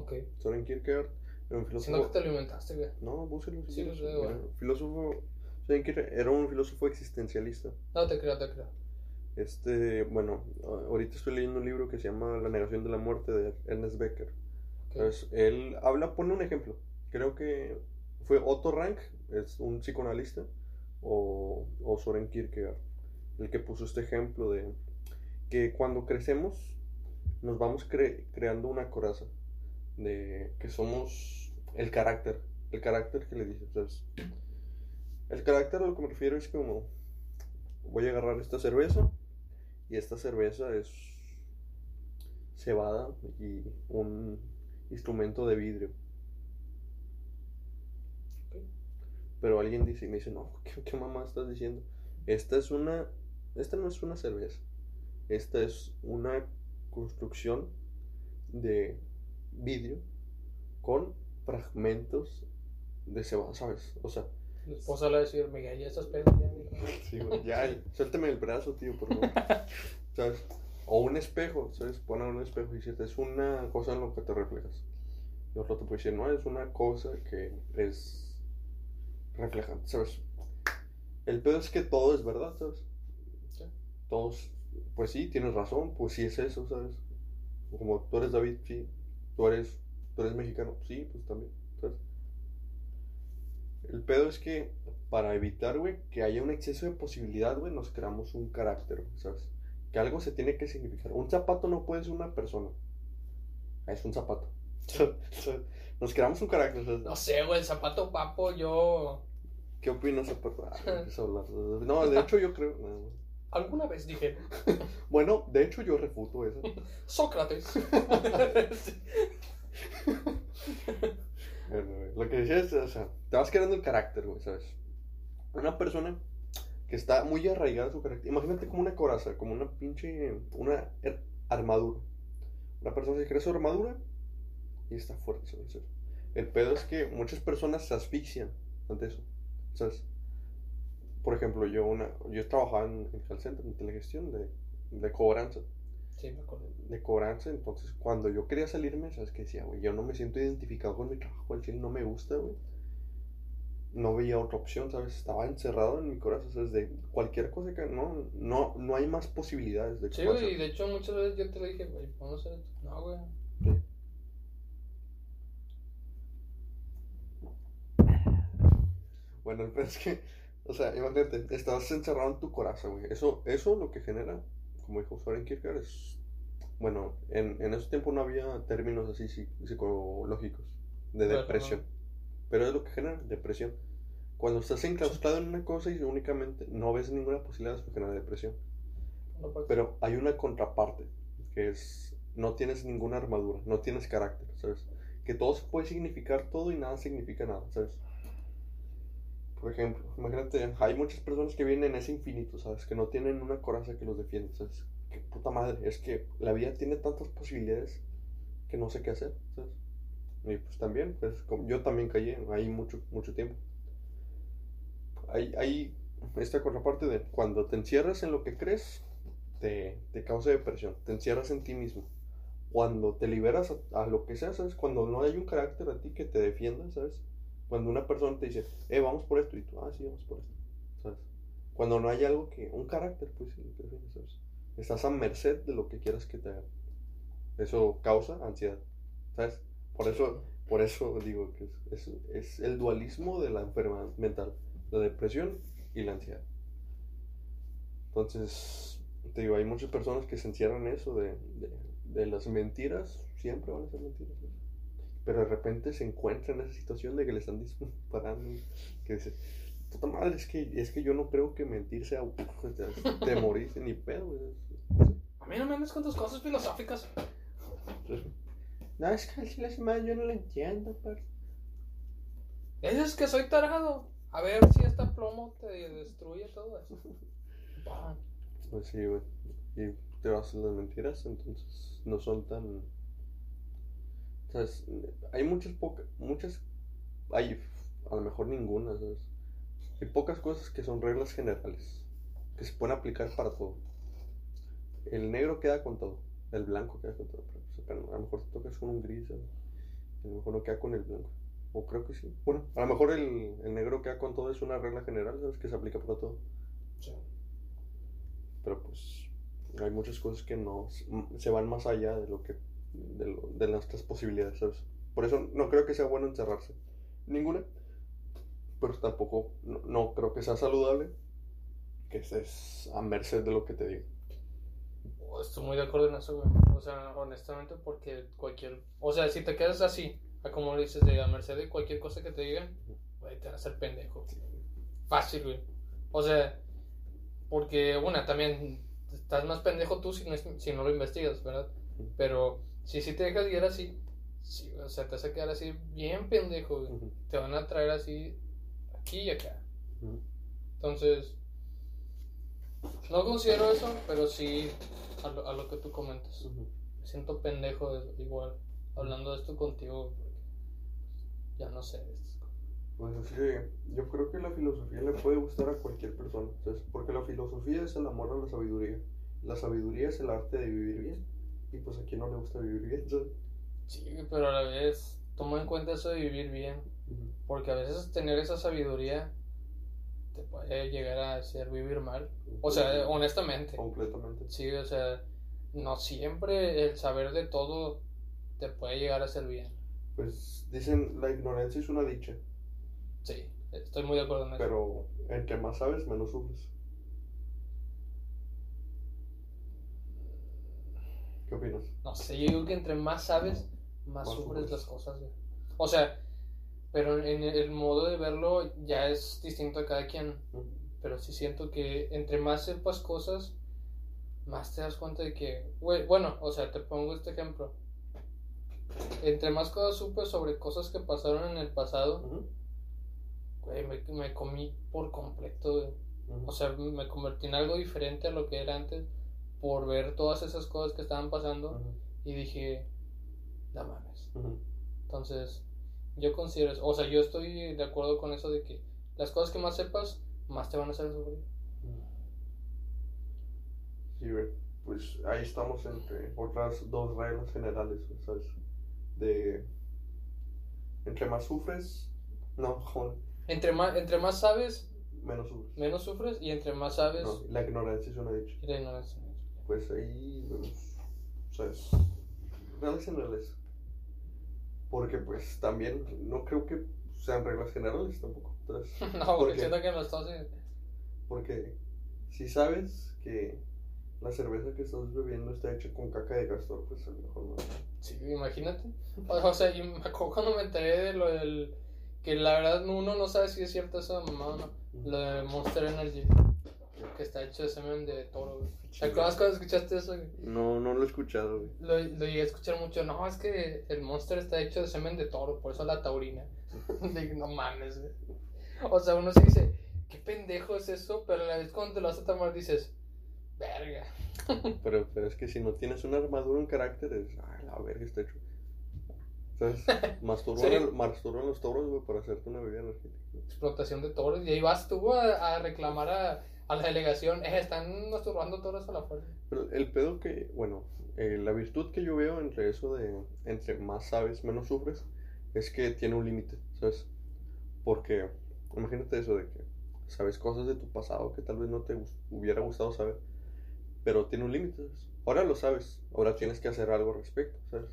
Ok. Soren Kierkegaard era un filósofo... que te lo inventaste, güey. No, búsquelo. Sí, lo sé, güey. Filósofo... Soren Kierkegaard era un filósofo existencialista. No te creo, te creo. Este, bueno, ahorita estoy leyendo un libro que se llama La negación de la muerte de Ernest Becker. Entonces, él habla, pone un ejemplo. Creo que fue Otto Rank, es un psicoanalista, o, o Soren Kierkegaard, el que puso este ejemplo de que cuando crecemos nos vamos creando una coraza de que somos el carácter, el carácter que le dices. el carácter a lo que me refiero es como voy a agarrar esta cerveza y esta cerveza es cebada y un instrumento de vidrio. Pero alguien dice y me dice, no, ¿qué, mamá estás diciendo? Esta es una, esta no es una cerveza. Esta es una construcción de vidrio con fragmentos de cebada, ¿sabes? O sea... La esposa le va a decir, Miguel, ya estás pedo, ya, Sí, ya, suélteme el brazo, tío, por favor. ¿Sabes? O un espejo, ¿sabes? Poner un espejo y dices, es una cosa en lo que te reflejas. Y otro te puede decir, no, es una cosa que es reflejante, ¿sabes? El pedo es que todo es verdad, ¿sabes? Sí. Todos, pues sí, tienes razón, pues sí es eso, ¿sabes? Como tú eres David, sí. Tú eres, tú eres mexicano, sí, pues también, ¿sabes? El pedo es que para evitar, güey, que haya un exceso de posibilidad, güey, nos creamos un carácter, ¿sabes? Que algo se tiene que significar. Un zapato no puede ser una persona. Es un zapato. Nos creamos un carácter. No sé, güey, el zapato papo, yo. ¿Qué opinas, zapato? Ah, no, de hecho yo creo. Alguna vez dije. bueno, de hecho yo refuto eso. Sócrates. Lo que decía es, o sea, te vas creando el carácter, güey, ¿sabes? Una persona que está muy arraigada a su carácter. Imagínate como una coraza, como una pinche. Una armadura. Una persona que crea su armadura y está fuerte, ¿sabes? El pedo es que muchas personas se asfixian ante eso, ¿sabes? Por ejemplo, yo una yo trabajaba en el call center, en telegestión de, de cobranza. Sí, me acuerdo. De cobranza, entonces cuando yo quería salirme, ¿sabes qué decía, güey? Yo no me siento identificado con mi trabajo, el chile no me gusta, güey. No veía otra opción, ¿sabes? Estaba encerrado en mi corazón, ¿sabes? De cualquier cosa que no, no, no hay más posibilidades de Sí, güey, y de hecho muchas veces yo te lo dije, güey, vamos a hacer esto. No, güey. Bueno, el es que, o sea, imagínate, estás encerrado en tu corazón, güey. Eso, eso lo que genera, como dijo Soren Kierkegaard, es. Bueno, en, en ese tiempo no había términos así psicológicos de depresión. Pero es lo que genera depresión. Cuando estás enclaustrado en una cosa y únicamente no ves ninguna posibilidad, eso genera depresión. Pero hay una contraparte, que es no tienes ninguna armadura, no tienes carácter, ¿sabes? Que todo puede significar todo y nada significa nada, ¿sabes? Por ejemplo, imagínate, hay muchas personas que vienen en ese infinito, ¿sabes? Que no tienen una coraza que los defiende, ¿sabes? Que puta madre, es que la vida tiene tantas posibilidades que no sé qué hacer, ¿sabes? Y pues también, pues yo también caí ahí mucho, mucho tiempo. Hay, hay esta contraparte de cuando te encierras en lo que crees, te, te causa depresión, te encierras en ti mismo. Cuando te liberas a, a, lo que sea, ¿sabes? Cuando no hay un carácter a ti que te defienda, ¿sabes? Cuando una persona te dice, eh, vamos por esto, y tú, ah, sí, vamos por esto, ¿sabes? Cuando no hay algo que, un carácter, pues sí, ¿sabes? Estás a merced de lo que quieras que te haga. Eso causa ansiedad, ¿sabes? Por eso, por eso digo que es, es, es el dualismo de la enfermedad mental, la depresión y la ansiedad. Entonces, te digo, hay muchas personas que se encierran en eso de, de, de las mentiras, siempre van a ser mentiras pero de repente se encuentra en esa situación de que le están disparando, que dice, puta madre, es que, es que yo no creo que mentir sea te morís ni pedo. A mí no me andes con tus cosas filosóficas. No, es que si la semana yo no lo entiendo, pero... Es que soy tarado. A ver si este plomo te destruye todo eso. Pues sí, güey. Y te vas a las mentiras, entonces no son tan hay muchas pocas, muchas, hay a lo mejor ninguna, ¿sabes? Hay pocas cosas que son reglas generales, que se pueden aplicar para todo. El negro queda con todo, el blanco queda con todo, pero, a lo mejor te tocas con un gris, ¿sabes? a lo mejor no queda con el blanco. O creo que sí. Bueno, a lo mejor el, el negro queda con todo es una regla general, ¿sabes? Que se aplica para todo. pero pues hay muchas cosas que no se van más allá de lo que de, lo, de nuestras posibilidades, ¿sabes? Por eso no creo que sea bueno encerrarse. Ninguna. Pero tampoco no, creo que sea saludable que estés a merced de lo que te diga. Oh, estoy muy de acuerdo en eso, güey. O sea, honestamente, porque cualquier. O sea, si te quedas así, a como dices, de a merced de cualquier cosa que te digan, güey, te vas a hacer pendejo. Fácil, güey. O sea, porque, una, también estás más pendejo tú si no, si no lo investigas, ¿verdad? Pero si si te dejas guiar así, sí, o sea, te vas a quedar así bien pendejo, Te van a traer así aquí y acá. Entonces, no considero eso, pero sí a lo, a lo que tú comentas. Me siento pendejo igual hablando de esto contigo, porque ya no sé. Pues así yo creo que la filosofía le puede gustar a cualquier persona, porque la filosofía es el amor a la sabiduría, la sabiduría es el arte de vivir bien, y pues a quien no le gusta vivir bien, Sí, pero a la vez toma en cuenta eso de vivir bien, porque a veces tener esa sabiduría te puede llegar a hacer vivir mal, o sea, honestamente. Completamente. Sí, o sea, no siempre el saber de todo te puede llegar a hacer bien. Pues dicen, la ignorancia es una dicha. Sí, estoy muy de acuerdo en eso. Pero entre más sabes, menos sufres. ¿Qué opinas? No sé, yo digo que entre más sabes, más, sufres, las cosas, O sea, pero en el modo de verlo ya es distinto a cada quien. Pero sí siento que entre más sepas cosas, más te das cuenta de que, bueno, o sea, te pongo este ejemplo. Entre más cosas supe sobre cosas que pasaron en el pasado, me, comí por completo, O sea, me convertí en algo diferente a lo que era antes por ver todas esas cosas que estaban pasando y dije, no mames. Entonces, yo considero. O sea, yo estoy de acuerdo con eso de que las cosas que más sepas, más te van a hacer sufrir. Sí, pues ahí estamos entre otras dos reglas generales, ¿sabes? De. Entre más sufres, no, joder entre más, entre más sabes, menos sufres. Menos sufres y entre más sabes. la ignorancia es una dicha. la ignorancia. Pues ahí, ¿sabes? Reales generales. Porque pues también no creo que sean reglas generales tampoco. no, porque siento que no estás. Porque si sabes que la cerveza que estás bebiendo está hecha con caca de castor, pues a lo mejor no. Sí, imagínate. O sea, yo me acuerdo cuando me enteré de lo del que la verdad uno no sabe si es cierto eso mamá o no. Lo de Monster Energy. Que está hecho de semen de toro, güey. ¿Te acuerdas cuando escuchaste eso, güey? No, no lo he escuchado, güey. Lo, lo llegué a escuchar mucho. No, es que el Monster está hecho de semen de toro, por eso la taurina. no mames, güey. O sea, uno se dice, qué pendejo es eso, pero a la vez cuando te lo vas a tomar dices, verga. pero, pero es que si no tienes una armadura, un carácter, es, ay, la verga está hecho. Entonces, masturban, los toros, güey, para hacerte una bebida energética. Explotación de toros. Y ahí vas tú a, reclamar a, a, la delegación. Eh, están masturbando toros a la fuerza. Pero el pedo que, bueno, eh, la virtud que yo veo entre eso de, entre más sabes, menos sufres, es que tiene un límite, ¿sabes? Porque, imagínate eso de que sabes cosas de tu pasado que tal vez no te hubiera gustado saber, pero tiene un límite, ¿sabes? Ahora lo sabes, ahora tienes que hacer algo al respecto, ¿sabes?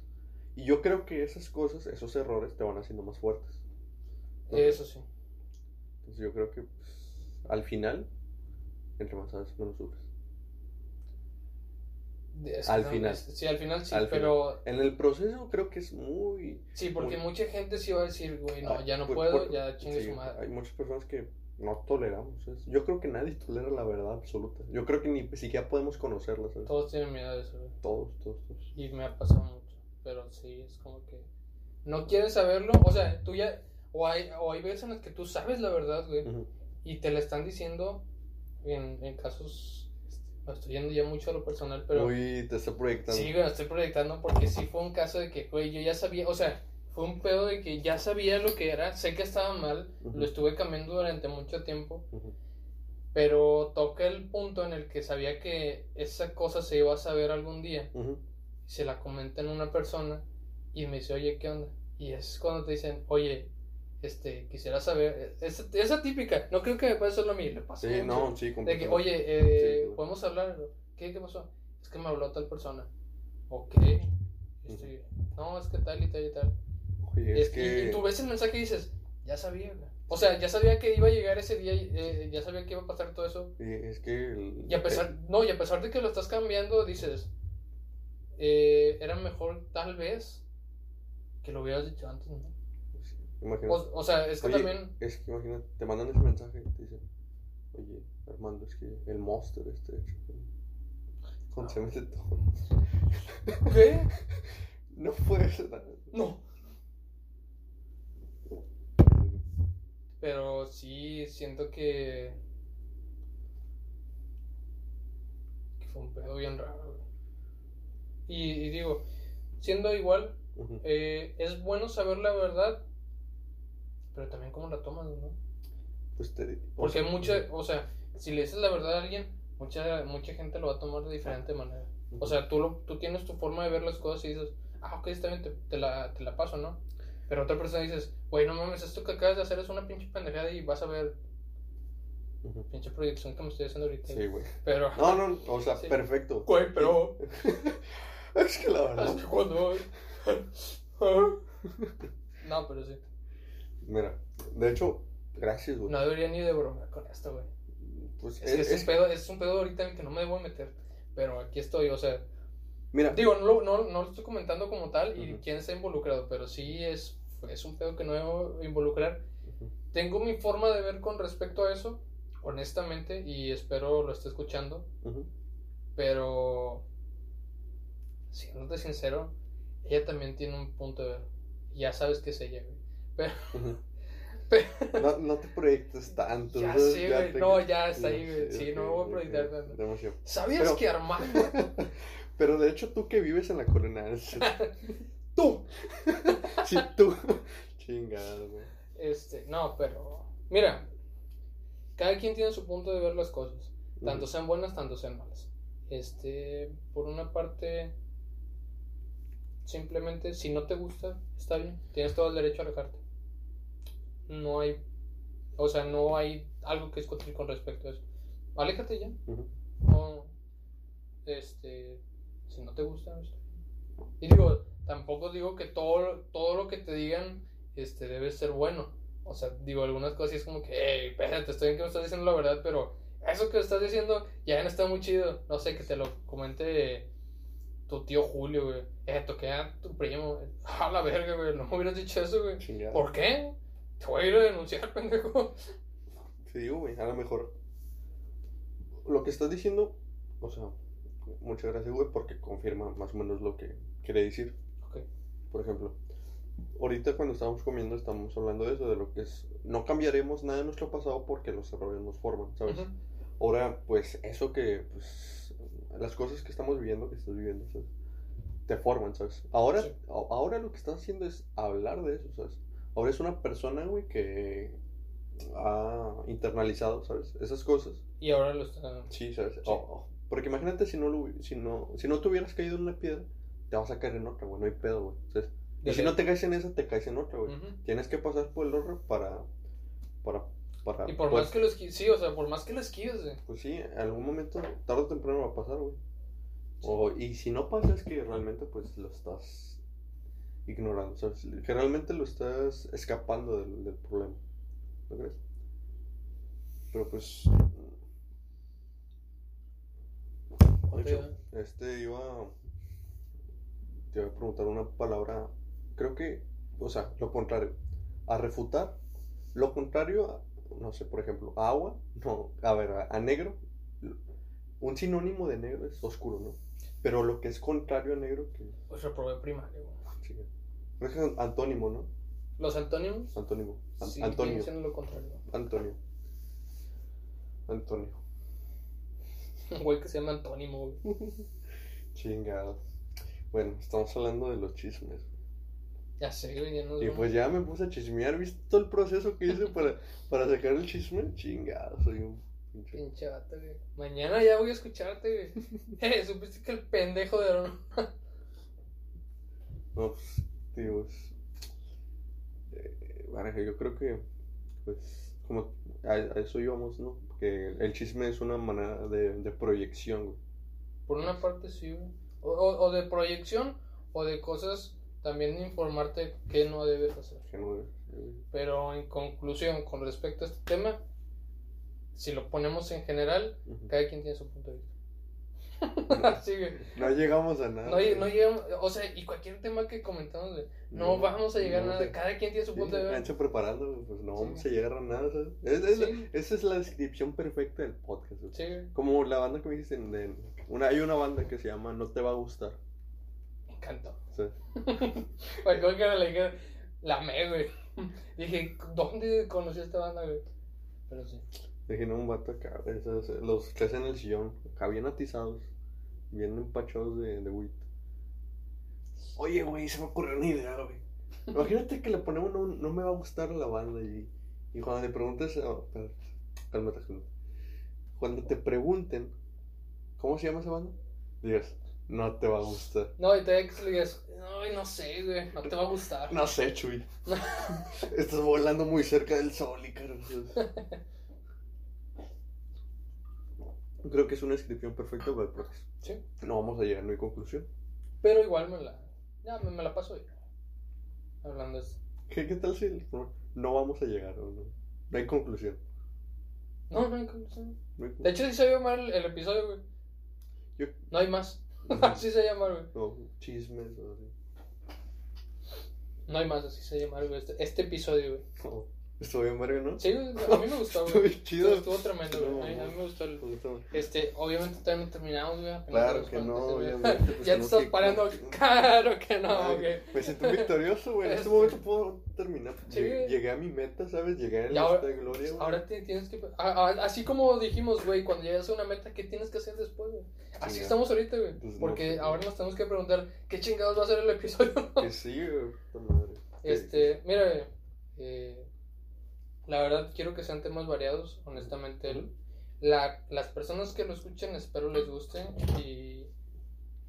Y yo creo que esas cosas, esos errores te van haciendo más fuertes. Eso sí. Entonces yo creo que pues, al final, entre más sabes, menos sufres. al final. Sí, al final sí, pero... En el proceso creo que es muy... Sí, porque mucha gente sí va a decir, güey, no, ya no pues, puedo, ya chingue su madre. Hay muchas personas que no toleramos. Yo creo que nadie tolera la verdad absoluta. Yo creo que ni siquiera podemos conocerla. Todos tienen miedo de eso. Todos, todos, todos. Y me ha pasado mucho pero sí, es como que no quieres saberlo, o sea, tú ya, o hay, o hay veces en las que tú sabes la verdad, güey, y te la están diciendo en, en casos, este, me estoy yendo ya mucho a lo personal, pero... Uy, te estoy proyectando. Sí, güey, estoy proyectando porque sí fue un caso de que, güey, yo ya sabía, o sea, fue un pedo de que ya sabía lo que era, sé que estaba mal, lo estuve cambiando durante mucho tiempo, pero toca el punto en el que sabía que esa cosa se iba a saber algún día se la comentan a una persona y me dice, oye, ¿qué onda? Y es cuando te dicen, oye, este, quisiera saber, esa, esa típica, no creo que me pase solo a mí, le pasa Sí, mucho. no, sí, De que, oye, eh, Sí, podemos hablar, ¿qué, qué pasó? Es que me habló tal persona. Ok. Este, no, es que tal y tal y tal. Oye, es que. y, tú ves el mensaje y dices, ya sabía. O sea, ya sabía que iba a llegar ese día, y, eh, ya sabía que iba a pasar todo eso. y es que. el- Y a pesar, no, y a pesar de que lo estás cambiando, dices, eh, era mejor tal vez que lo hubieras dicho antes, ¿no? Imagínate. O, o sea, es que Oye, también... Es que imagínate, te mandan ese mensaje y te dicen, oye, Armando, es que el monster este hecho con, todo. ¿Qué? No puede ser. No. Pero sí siento que. que fue un pedo bien raro. Y, y digo, siendo igual, eh, es bueno saber la verdad, pero también cómo la tomas, ¿no? Pues te Porque sea, mucha, o sea, si le dices la verdad a alguien, mucha, mucha gente lo va a tomar de diferente manera. O sea, tú, lo, tú tienes tu forma de ver las cosas y dices, ah, ok, está bien, te, te la, te la paso, ¿no? Pero otra persona dices, güey, no mames, esto que acabas de hacer es una pinche pendejada y vas a ver pinche proyección que me estoy haciendo ahorita. Sí, güey. Pero, No, no, o sea, Sí. perfecto. güey, pero, Es que la es verdad. que cuando... no, pero sí. Mira, de hecho, gracias, güey. No debería ni de broma con esto, güey. Pues Es, que es, es- un pedo, es un pedo ahorita en el que no me debo meter. Pero aquí estoy, o sea, Mira, digo, no, lo- no, no lo estoy comentando como tal y quién está involucrado, pero sí es, es un pedo que no debo involucrar. Tengo mi forma de ver con respecto a eso, honestamente, y espero lo esté escuchando, Ujú. pero siéndote sincero, ella también tiene un punto de ver. Ya sabes que es ella, güey. Pero, No, no te proyectes tanto. Ya ¿sabes? sé, güey. te- No, ya está ahí, güey. Sí, no me voy a proyectar tanto. ¿sabías Pero- que Armando? Pero de hecho, tú que vives en la colina. es- ¡Tú! Sí, tú. Chingado, güey. Este, no, pero. Mira, cada quien tiene su punto de ver las cosas. Tanto sean buenas, tanto sean malas. Este, por una parte, simplemente si no te gusta, está bien. Tienes todo el derecho a alejarte. No hay, o sea, no hay algo que discutir con respecto a eso. Aléjate ya. No, este, si no te gusta, bien. Y digo, tampoco digo que todo, todo lo que te digan, este, debe ser bueno. O sea, digo, algunas cosas es como que, hey, espérate, estoy bien que me estás diciendo la verdad, pero eso que estás diciendo ya no está muy chido. No sé, que te lo comente tu tío Julio, güey. Eh, toqué a tu primo. A la verga, güey. No me hubieras dicho eso, güey. ¿Por qué? Te voy a ir a denunciar, pendejo. Digo, güey, a lo mejor. Lo que estás diciendo, o sea, muchas gracias, güey, porque confirma más o menos lo que quiere decir. Ok. Por ejemplo, ahorita cuando estamos comiendo estamos hablando de eso, de lo que es, no cambiaremos nada de nuestro pasado porque los errores nos forman, ¿sabes? Ahora, pues eso que, pues, las cosas que estamos viviendo, que estás viviendo, ¿sabes? Te forman, ¿sabes? Ahora, Sí. ahora lo que estás haciendo es hablar de eso, ¿sabes? Ahora es una persona, güey, que ha internalizado, ¿sabes? Esas cosas. Y ahora lo está. Sí, ¿sabes? Sí. O- o- porque imagínate si no, lo si, no, si no te hubieras caído en una piedra, te vas a caer en otra, güey, no hay pedo, güey. Y si no te caes en esa, te caes en otra, güey. Ujú. Tienes que pasar por el horror para, para, para... Y por pues, más que lo esquives, sí, o sea, por más que lo esquives, güey. Pues sí, en algún momento, tarde o temprano va a pasar, güey. Sí. O, y si no pasa es que realmente pues lo estás ignorando, ¿sabes? Que realmente lo estás escapando del, del problema. ¿No crees? Pero pues... Hecho, este iba... Te iba a preguntar una palabra, creo que, o sea, lo contrario. A refutar, lo contrario, a- no sé, por ejemplo, a agua, no, a ver, a, a negro, un sinónimo de negro es oscuro, ¿no? Pero lo que es contrario a negro, que... Pues reprobé primario, güey. Creo que es antónimo, ¿no? Los antónimos. Antónimo. An- sí, Antonio. lo contrario. Antonio. Antonio. Un güey que se llama antónimo, güey. Chingado. Bueno, estamos hablando de los chismes. Ya sé, güey, ya nos Y vamos. pues ya me puse a chismear. ¿Viste todo el proceso que hice para, para sacar el chisme? Chingado, soy un pinche. Pinche vato, güey. Mañana ya voy a escucharte, güey. Eh, supiste que el pendejo de Aaron. No, pues, digo, es- eh, yo creo que, pues, como a, a eso íbamos, ¿no? Que el chisme es una manera de, de proyección, güey. Por una parte sí, güey. O, o, o de proyección o de cosas también informarte qué no debes hacer. Que no Pero en conclusión, con respecto a este tema, si lo ponemos en general, cada quien tiene su punto de vista. Güey. No llegamos a nada. No, lle- no llegamos, o sea, y cualquier tema que comentamos, güey, no, vamos a llegar a nada. Cada quien tiene su Sí, punto de vista. preparando, pues no Sí. vamos a llegar a nada, ¿sabes? Es- es la- Sí. esa es la descripción perfecta del podcast, güey. Sí, güey. Como la banda que me dijiste, de, una, hay una banda que se llama No Te Va a Gustar, Me. Güey, creo que la dije, la amé, güey. Dije, ¿dónde conocí a esta banda, güey? Pero sí. Dije, no, un vato acá, ¿sabes? los tres en el sillón, acá bien atizados, bien empachados de, de weed. Oye, güey, se me ocurrió una idea, güey. Imagínate que le ponemos no, no me va a gustar la banda y, y cuando le preguntes, oh, espérate, cálmate, cálmate. Cuando te pregunten, ¿cómo se llama esa banda? Digas, no te va a gustar. No, y te que le digas, ay, no sé, güey, no te va a gustar. No sé, Chuy. Estás volando muy cerca del sol, y Creo que es una descripción perfecta para el podcast. Sí. No vamos a llegar a una conclusión. Pero igual me la, ya, me, me la paso ya. Hablando de esto. ¿Qué, qué tal si no, no vamos a llegar? o No, no hay conclusión. No, no hay conclusión. No hay De hecho, sí se llama el, el episodio, güey. Yo- No hay más. Así se llama, güey. no, chismes o así. No hay más, así se llama, güey. Este, este episodio, güey. No, estuvo bien verga, ¿no? Sí, a mí me gustó, Estuvo güey. bien chido. Estuvo, estuvo tremendo, güey. No, a, mí, me gustó el. Este, obviamente todavía no terminamos, güey. Claro que no, obviamente, pues, ya te estás que- parando. Claro que no, güey. Me siento victorioso, güey. En este momento puedo terminar. Sí, Llegué, a mi meta, ¿sabes? Llegué a la de gloria, güey. Ahora te tienes que. así como dijimos, güey, cuando llegas a una meta, ¿qué tienes que hacer después, güey? Así Chinga. estamos ahorita, güey. Pues Porque sé. ahora nos tenemos que preguntar, ¿qué chingados va a ser el episodio? Que sí, güey. Este, mira, güey, eh, la verdad quiero que sean temas variados, honestamente. la, las personas que lo escuchen espero les guste y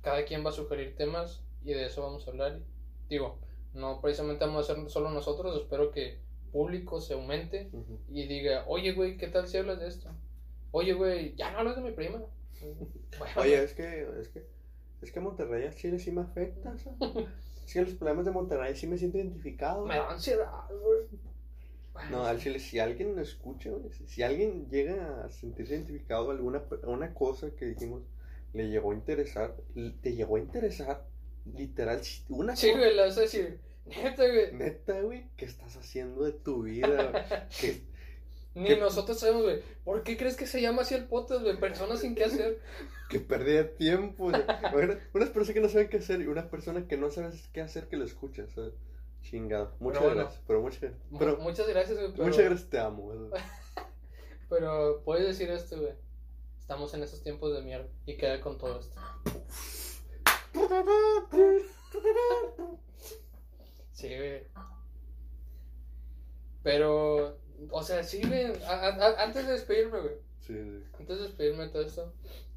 cada quien va a sugerir temas y de eso vamos a hablar. Digo, no precisamente vamos a hacer solo nosotros, espero que público se aumente Ujú. y diga, oye, güey, ¿qué tal si hablas de esto? Oye, güey, ya no hablas de mi prima. Bueno, Oye, es que, es que, es que Monterrey a Chile sí me afecta, ¿sabes? Es que los problemas de Monterrey sí me siento identificado. me da ansiedad, güey. No, al Chile, si alguien lo escucha, güey, si- alguien llega a sentirse identificado alguna una cosa que dijimos, le llegó a interesar, te llegó a interesar, literal, una Sí, cosa, güey, le vas a decir, neta, güey. neta, güey, ¿qué estás haciendo de tu vida? ¿Qué- Ni ¿Qué? nosotros sabemos, güey. ¿Por qué crees que se llama así el podcast, güey? Personas sin qué hacer. que de tiempo. unas personas que no saben qué hacer y una persona que no sabes qué hacer que lo escucha. ¿sabes? Chingado. Muchas gracias. Pero muchas, pero, Muchas gracias, güey. Pero, muchas gracias, te amo. güey. Pero puedes decir esto, güey. Estamos en esos tiempos de mierda. Y queda con todo esto. Sí, güey. Pero, o sea, sí, güey. Antes de despedirme, güey. Sí, sí. Antes de despedirme de todo esto,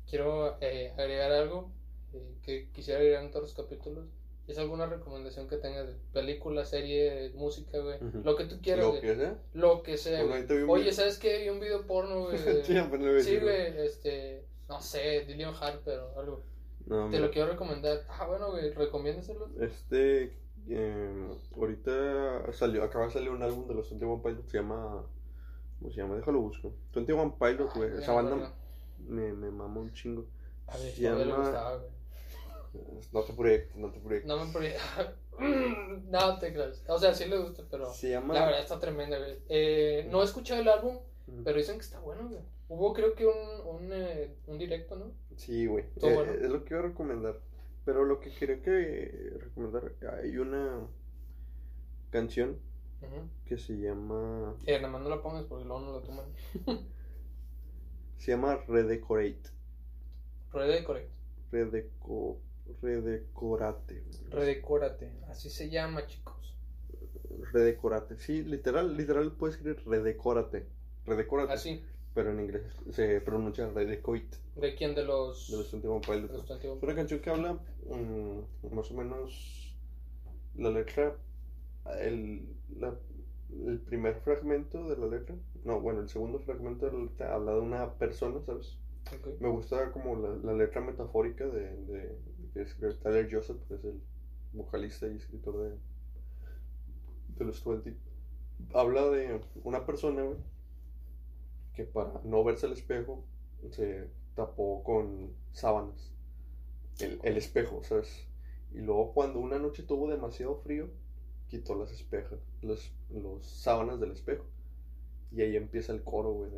quiero eh, agregar algo eh, que quisiera agregar en todos los capítulos. ¿Es alguna recomendación que tengas de película, serie, música, güey? Lo que tú quieras, Lo güey. que sea. Lo que sea, güey. un Oye, video- ¿sabes qué? Vi un video porno, güey. de- Sí, pero güey, este, no sé, Dillion Harper o algo. No, Te mira, lo quiero recomendar. Ah, bueno, güey, recomiéndaselo. Este. eh, ahorita salió, acaba de salir un álbum de los 21 Pilots. Se llama. ¿Cómo se llama? Déjalo busco. 21 Pilots, güey. Ay, Esa banda me, me mama un chingo. A ver, Se a ver, le llama- gustaba, güey. No te proyectes, no te proyectes. No me proye- No te creas. O sea, sí le gusta, pero Se llama. la verdad está tremenda, güey. Eh, no he escuchado el álbum, pero dicen que está bueno, güey. Hubo creo que un, un, eh, un directo, ¿no? Sí, güey. Eh, bueno. Es lo que iba a recomendar. Pero lo que quería que recomendar, hay una canción que se llama. Eh, nada más no la pongas porque luego no la toman. Se llama Redecorate. Rede, correcto. Redeco, redecorate. Redecórate. Así se llama, chicos. Redecorate. Sí, literal, literal puedes escribir redecórate. Redecórate. Así. Pero en inglés se pronuncia redecoit. ¿De quién? De los. De los antiguos. Es una canción que habla mm, más o menos la letra, el, la, el primer fragmento de la letra, no, bueno, el segundo fragmento de la letra habla de una persona, ¿sabes? Me gusta como la, la letra metafórica de, de, que escribe Tyler Joseph, que es el vocalista y escritor de, de los 20. Habla de una persona, que para no verse al espejo se tapó con sábanas. El, el espejo, ¿sabes? Y luego cuando una noche tuvo demasiado frío, quitó las espejas, los, los sábanas del espejo. Y ahí empieza el coro, güey.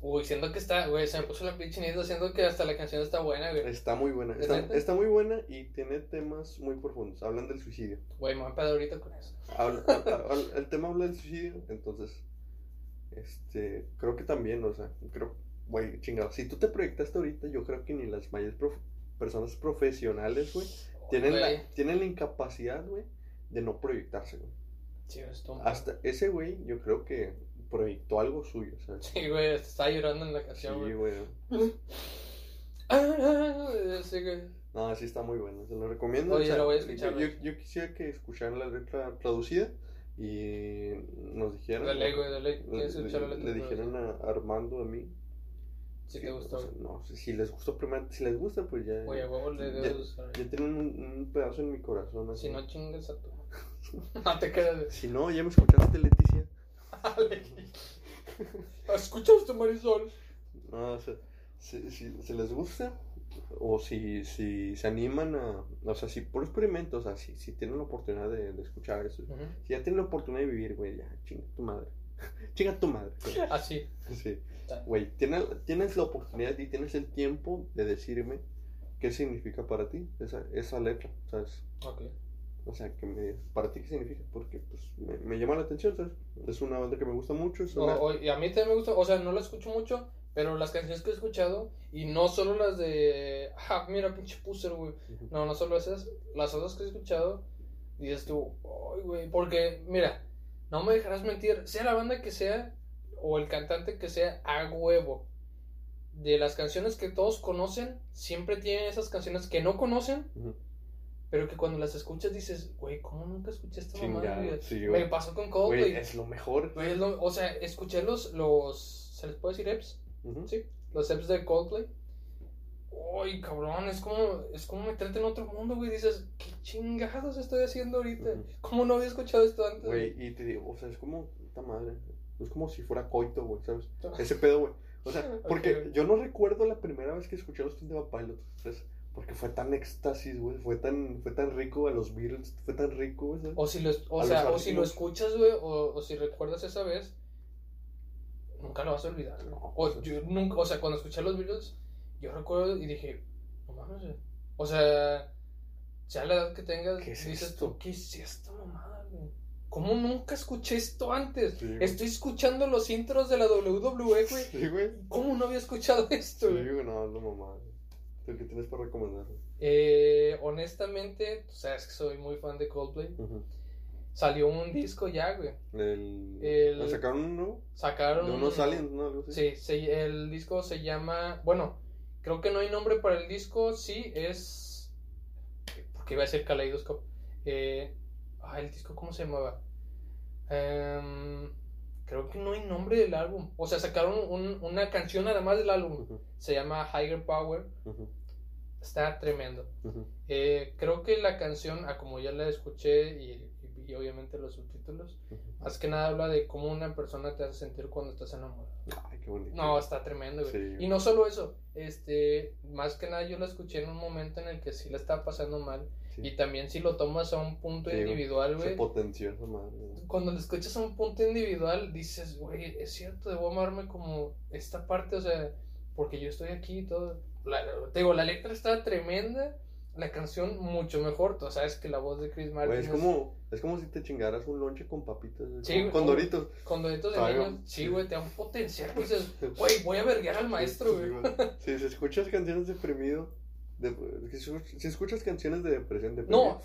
Uy, siento que está, güey, se me puso la pinche chinita, siento que hasta la canción está buena, güey. Está muy buena. ¿Es Está, neta? está muy buena y tiene temas muy profundos. Hablan del suicidio. Güey, me voy a pegar ahorita con eso. Habla- habla- el tema habla del suicidio, entonces, este, creo que también, o sea, creo, güey, chingado, si tú te proyectaste ahorita, yo creo que ni las mayores prof- personas profesionales, güey, tienen la, tienen la incapacidad, güey, de no proyectarse, güey. Sí. Hasta ese güey, yo creo que proyectó algo suyo, ¿sabes? Sí, güey, estaba llorando en la Sí, canción, güey. güey. Ah, sí, güey. No, sí está muy bueno, se lo recomiendo. Oye, o sea, lo voy a escuchar, Yo, yo- yo quisiera que escucharan la letra traducida y nos dijeran. Dale, güey, dale. Que escuchar la le- letra, le dijeron a Armando a mí. Si te gustó, o sea, no, si, les gustó primero, si les gusta, pues ya. A huevo le ya, debes usar. ya tienen un, un pedazo en mi corazón. así. Si no chingas a tu. no te quedas. Si no, ya me escuchaste, Leticia. ¿Escuchaste, Marisol? No, o sea, si, si, si les gusta, o si, si se animan a. O sea, si por experimento, o sea, si, si tienen la oportunidad de, de escuchar eso. Ujú. Si ya tienen la oportunidad de vivir, güey, ya, chinga tu madre. chinga tu madre. güey. Así. Sí. Está. Güey, tienes, tienes la oportunidad y tienes el tiempo de decirme qué significa para ti esa, esa letra, ¿sabes? Ok. O sea, que me, para ti qué significa, porque pues me, me llama la atención, ¿sabes? Es una banda que me gusta mucho, es una... o- y a mí también me gusta, o sea, no la escucho mucho, pero las canciones que he escuchado, y no solo las de, ah, mira, pinche puser, güey. No, no solo esas, las otras que he escuchado, dices tú, ay, güey, porque, mira, no me dejarás mentir, sea la banda que sea, o el cantante que sea, a huevo. De las canciones que todos conocen, siempre tienen esas canciones que no conocen. Pero que cuando las escuchas dices, güey, ¿cómo nunca escuché esta mamá? Chingado, sí, Me güey. pasó con Güey, Coldplay. es lo mejor. Güey, es lo- o sea, escuché los, los, ¿se les puede decir EPs? Ujú. Sí, los EPs de Coldplay. Uy, cabrón, es como, es como meterte en otro mundo, güey. Dices, ¿qué chingados estoy haciendo ahorita? Ujú. ¿Cómo no había escuchado esto antes? Güey, y te digo, o sea, es como, puta madre, es como si fuera coito, güey, ¿sabes? güey? Ese pedo, güey. O sea, porque güey. yo no recuerdo la primera vez que escuché a los Tune Pilots, ¿sabes? Porque fue tan éxtasis, güey, fue tan, fue tan rico a los Beatles, fue tan rico, güey. O si lo, o A sea, o si lo escuchas, güey, o, o si recuerdas esa vez, nunca lo vas a olvidar. No, O, pues, yo nunca, o sea, cuando escuché los Beatles, yo recuerdo y dije, no mames, güey. O sea, sea la edad que tengas, ¿Qué es dices esto? tú, ¿qué es esta mamada, güey? ¿Cómo nunca escuché esto antes? Sí. Estoy escuchando los intros de la WWE, güey. Sí, güey. ¿Cómo no había escuchado esto, güey? güey, no, no mamá. ¿Tú qué tienes para recomendar? Eh, honestamente, tú sabes que soy muy fan de Coldplay. Salió un disco ya, güey. El... El- ¿Me sacaron uno? Sacaron. De unos aliens, ¿no? Algo así. Sí, se- el disco se llama. Bueno, creo que no hay nombre para el disco. Sí, es. Porque iba a decir Kaleidoscope. Eh, ah, el disco, ¿cómo se llamaba? Em, creo que no hay nombre del álbum. O sea, sacaron un- una canción además del álbum. Se llama Higher Power. ujú, Está tremendo. ujú. Eh, creo que la canción, a como ya la escuché y, y vi obviamente los subtítulos, Ujú. más que nada habla de cómo una persona te hace sentir cuando estás enamorado. Ay, qué bonito. No, está tremendo, güey. Sí. Y no solo eso, este, más que nada yo la escuché en un momento en el que sí la estaba pasando mal. Sí. Y también si lo tomas a un punto Sí, güey. individual, Se güey. potenció esa madre. güey. Cuando lo escuchas a un punto individual, dices, güey, es cierto, debo amarme como esta parte, o sea, porque yo estoy aquí y todo. La- te digo, la letra está tremenda, la canción mucho mejor. Tú sabes que la voz de Chris Martin es como, es como si te chingaras un lonche con papitas. Sí, con, con Doritos. con deditos de niños. Sí, güey, te da un potencial. Dices, güey, voy a verguiar al maestro, güey. Sí, si escuchas canciones deprimido, de, si, escuchas canciones de depresión, de No,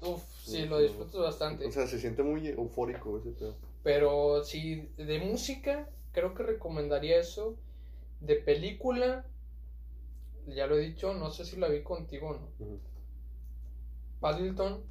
uf, sí, lo disfruto bastante. O sea, se siente muy eufórico ese pedo. Pero sí, de música, creo que recomendaría eso. De película, ya lo he dicho, no sé si la vi contigo o no. Ujú. Paddington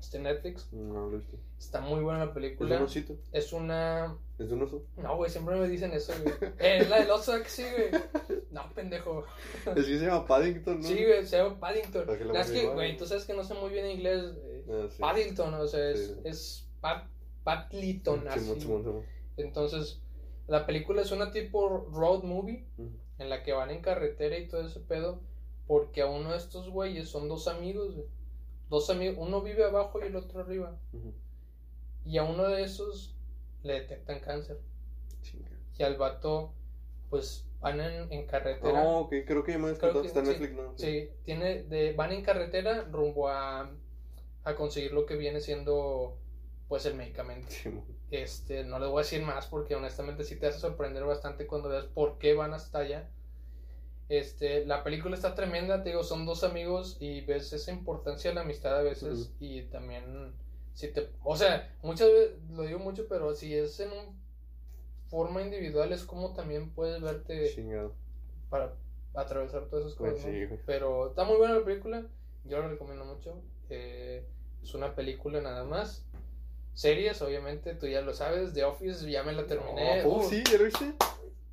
Está en Netflix. No lo he visto. Está muy buena la ¿Es de película. un osito? Es una. ¿Es de un oso? No, güey, siempre me dicen eso, güey. Eh, es la del oso que sí, güey. No, pendejo. Es que se llama Paddington, ¿no? Sí, güey, se llama Paddington. Que la es que, güey, tú sabes que no sé muy bien inglés. eh, Ah, sí. Paddington, o sea, es, Sí. es Pat, Patliton, Simón, así. Simón. Entonces, la película es una tipo road movie Ujú. En la que van en carretera y todo ese pedo. Porque a uno de estos güeyes son dos amigos, güey. Dos amigos, uno vive abajo y el otro arriba. Y a uno de esos le detectan cáncer. Chinga. Y al vato, pues van en, en carretera. No, ok, creo que ya me Creo que Está en sí. Netflix, ¿no? Sí, tiene de, van en carretera rumbo a, a conseguir lo que viene siendo pues el medicamento. Simón. Este, no les voy a decir más porque honestamente sí te hace sorprender bastante cuando veas por qué van hasta allá. Este, la película está tremenda, te digo, son dos amigos y ves esa importancia de la amistad a veces y también si te, o sea, muchas veces lo digo mucho, pero si es en un forma individual es como también puedes verte Chingado. para atravesar todas esas Pues cosas. ¿no? sí, güey. Pero está muy buena la película, yo la recomiendo mucho. Eh, es una película nada más. Series, obviamente, tú ya lo sabes. The Office, ya me la terminé. ¿A poco Uh, sí? ¿Ya lo viste?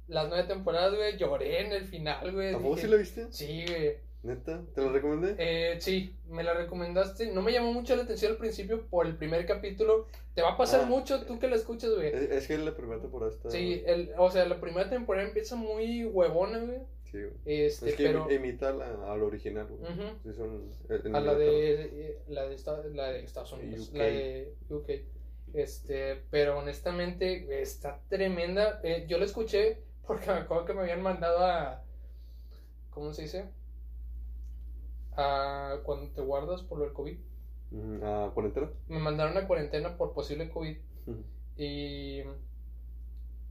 Las nueve temporadas, güey, lloré en el final, güey. ¿A dije- sí lo viste? Sí, güey. ¿Neta? ¿Te lo recomendé? Eh, sí, me la recomendaste. No me llamó mucho la atención al principio por el primer capítulo. Te va a pasar Ah. mucho tú que la escuchas, güey. Es, es que la primera temporada está. Sí, el, o sea, la primera temporada empieza muy huevona, güey. Sí, güey. Este, Es que pero... imi- imita a la- al original, güey. Ujú. Sí, son. en A la de, eh, la de, esta- la de Estados Unidos, UK. la de UK. Este, pero honestamente está tremenda. Eh, yo la escuché porque me acuerdo que me habían mandado a. ¿Cómo se dice? A cuando te guardas por lo del COVID. ¿A cuarentena? Me mandaron a cuarentena por posible COVID. Y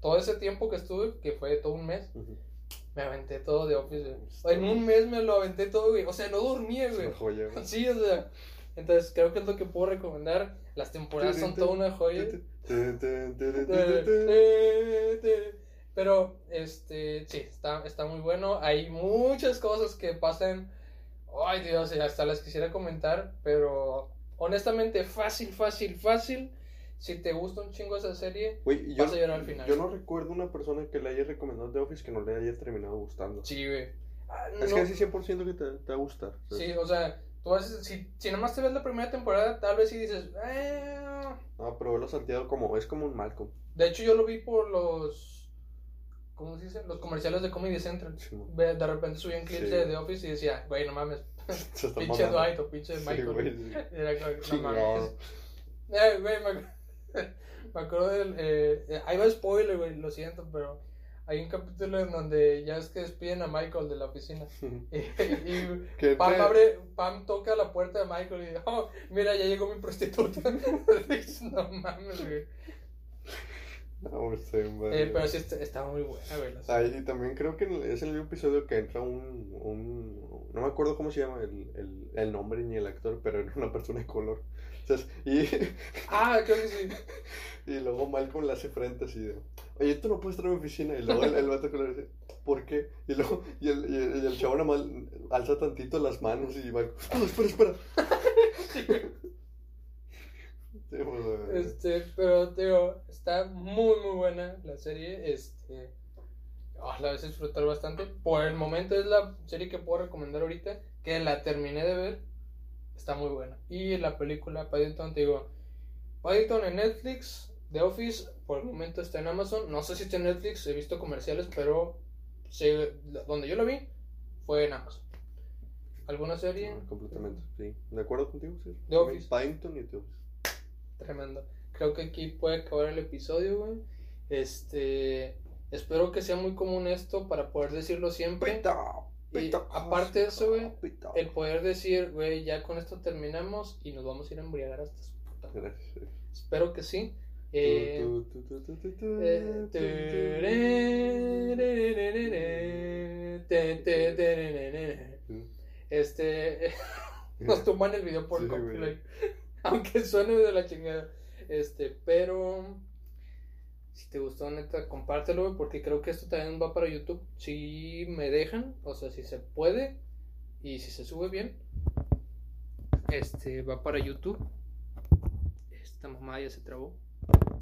todo ese tiempo que estuve, que fue todo un mes. Me aventé todo de Office. güey. En un mes me lo aventé todo, güey. O sea, no dormía, Es güey. una joya, güey. Sí, o sea. Entonces creo que es lo que puedo recomendar. Las temporadas son toda una joya. Pero, este, sí, está, está muy bueno. Hay muchas cosas que pasan. Ay, Dios, hasta las quisiera comentar. Pero, honestamente, fácil, fácil, fácil. Si te gusta un chingo esa serie, Güey, yo, Vas a llorar al final. yo no recuerdo una persona que le haya recomendado The Office que no le haya terminado gustando. sí, güey. Ah, Es no- casi 100% que te, te va a gustar. ¿sabes? Sí, o sea, tú vas, si, si nomás te ves la primera temporada, tal vez sí dices, eh, Ah, pero verlo salteado como, es como un Malcolm. De hecho, yo lo vi por los. ¿Cómo se dice? Los comerciales de Comedy Central. De repente subían clips Sí. de The Office y decía, güey, no mames, pinche. Dwight o pinche Michael. güey, sí. Era como, no mames. Eh, güey, acu- me acuerdo del. Eh, ahí va spoiler, güey, lo siento, pero hay un capítulo en donde ya es que despiden a Michael de la oficina. Y, y Pam abre, Pam toca la puerta de Michael y dice, oh, mira, ya llegó mi prostituta. no mames, güey. No, sé. Eh, pero sí está, está muy buena, güey. Ahí y también creo que es el mismo episodio que entra un, un no me acuerdo cómo se llama el, el, el nombre ni el actor, pero era una persona de color. Y, Ah, creo que sí. y luego Malcolm le hace frente así de, oye, tú no puedes estar en mi oficina. Y luego el, el vato color dice, ¿por qué? Y luego, y el, y el, y el chavo nada más alza tantito las manos y Malcolm, no, espera, espera. Sí, pues, Este, pero te digo, está muy, muy buena la serie. Este, ah, la vas a disfrutar bastante. Por el momento es la serie que puedo recomendar ahorita, que la terminé de ver. Está muy buena. Y la película Paddington, te digo, Paddington en Netflix, The Office, por el momento está en Amazon. No sé si está en Netflix, he visto comerciales, pero donde yo la vi fue en Amazon. ¿Alguna serie? no, completamente, sí. ¿De acuerdo contigo? Sí. The Office. Paddington y The Office. Tremendo. Creo que aquí puede acabar el episodio, güey. Este. Espero que sea muy común esto para poder decirlo siempre. Pita, Y aparte de eso, güey. El poder decir, güey, ya con esto terminamos y nos vamos a ir a embriagar hasta su puta. Gracias. Espero que sí. Eh, Este. Nos toman el video por Sí, copyright. Aunque suene de la chingada. Este, pero. Si te gustó, neta, compártelo, porque creo que esto también va para YouTube. Si me dejan, o sea, si se puede y si se sube bien, este va para YouTube. Esta mamá ya se trabó.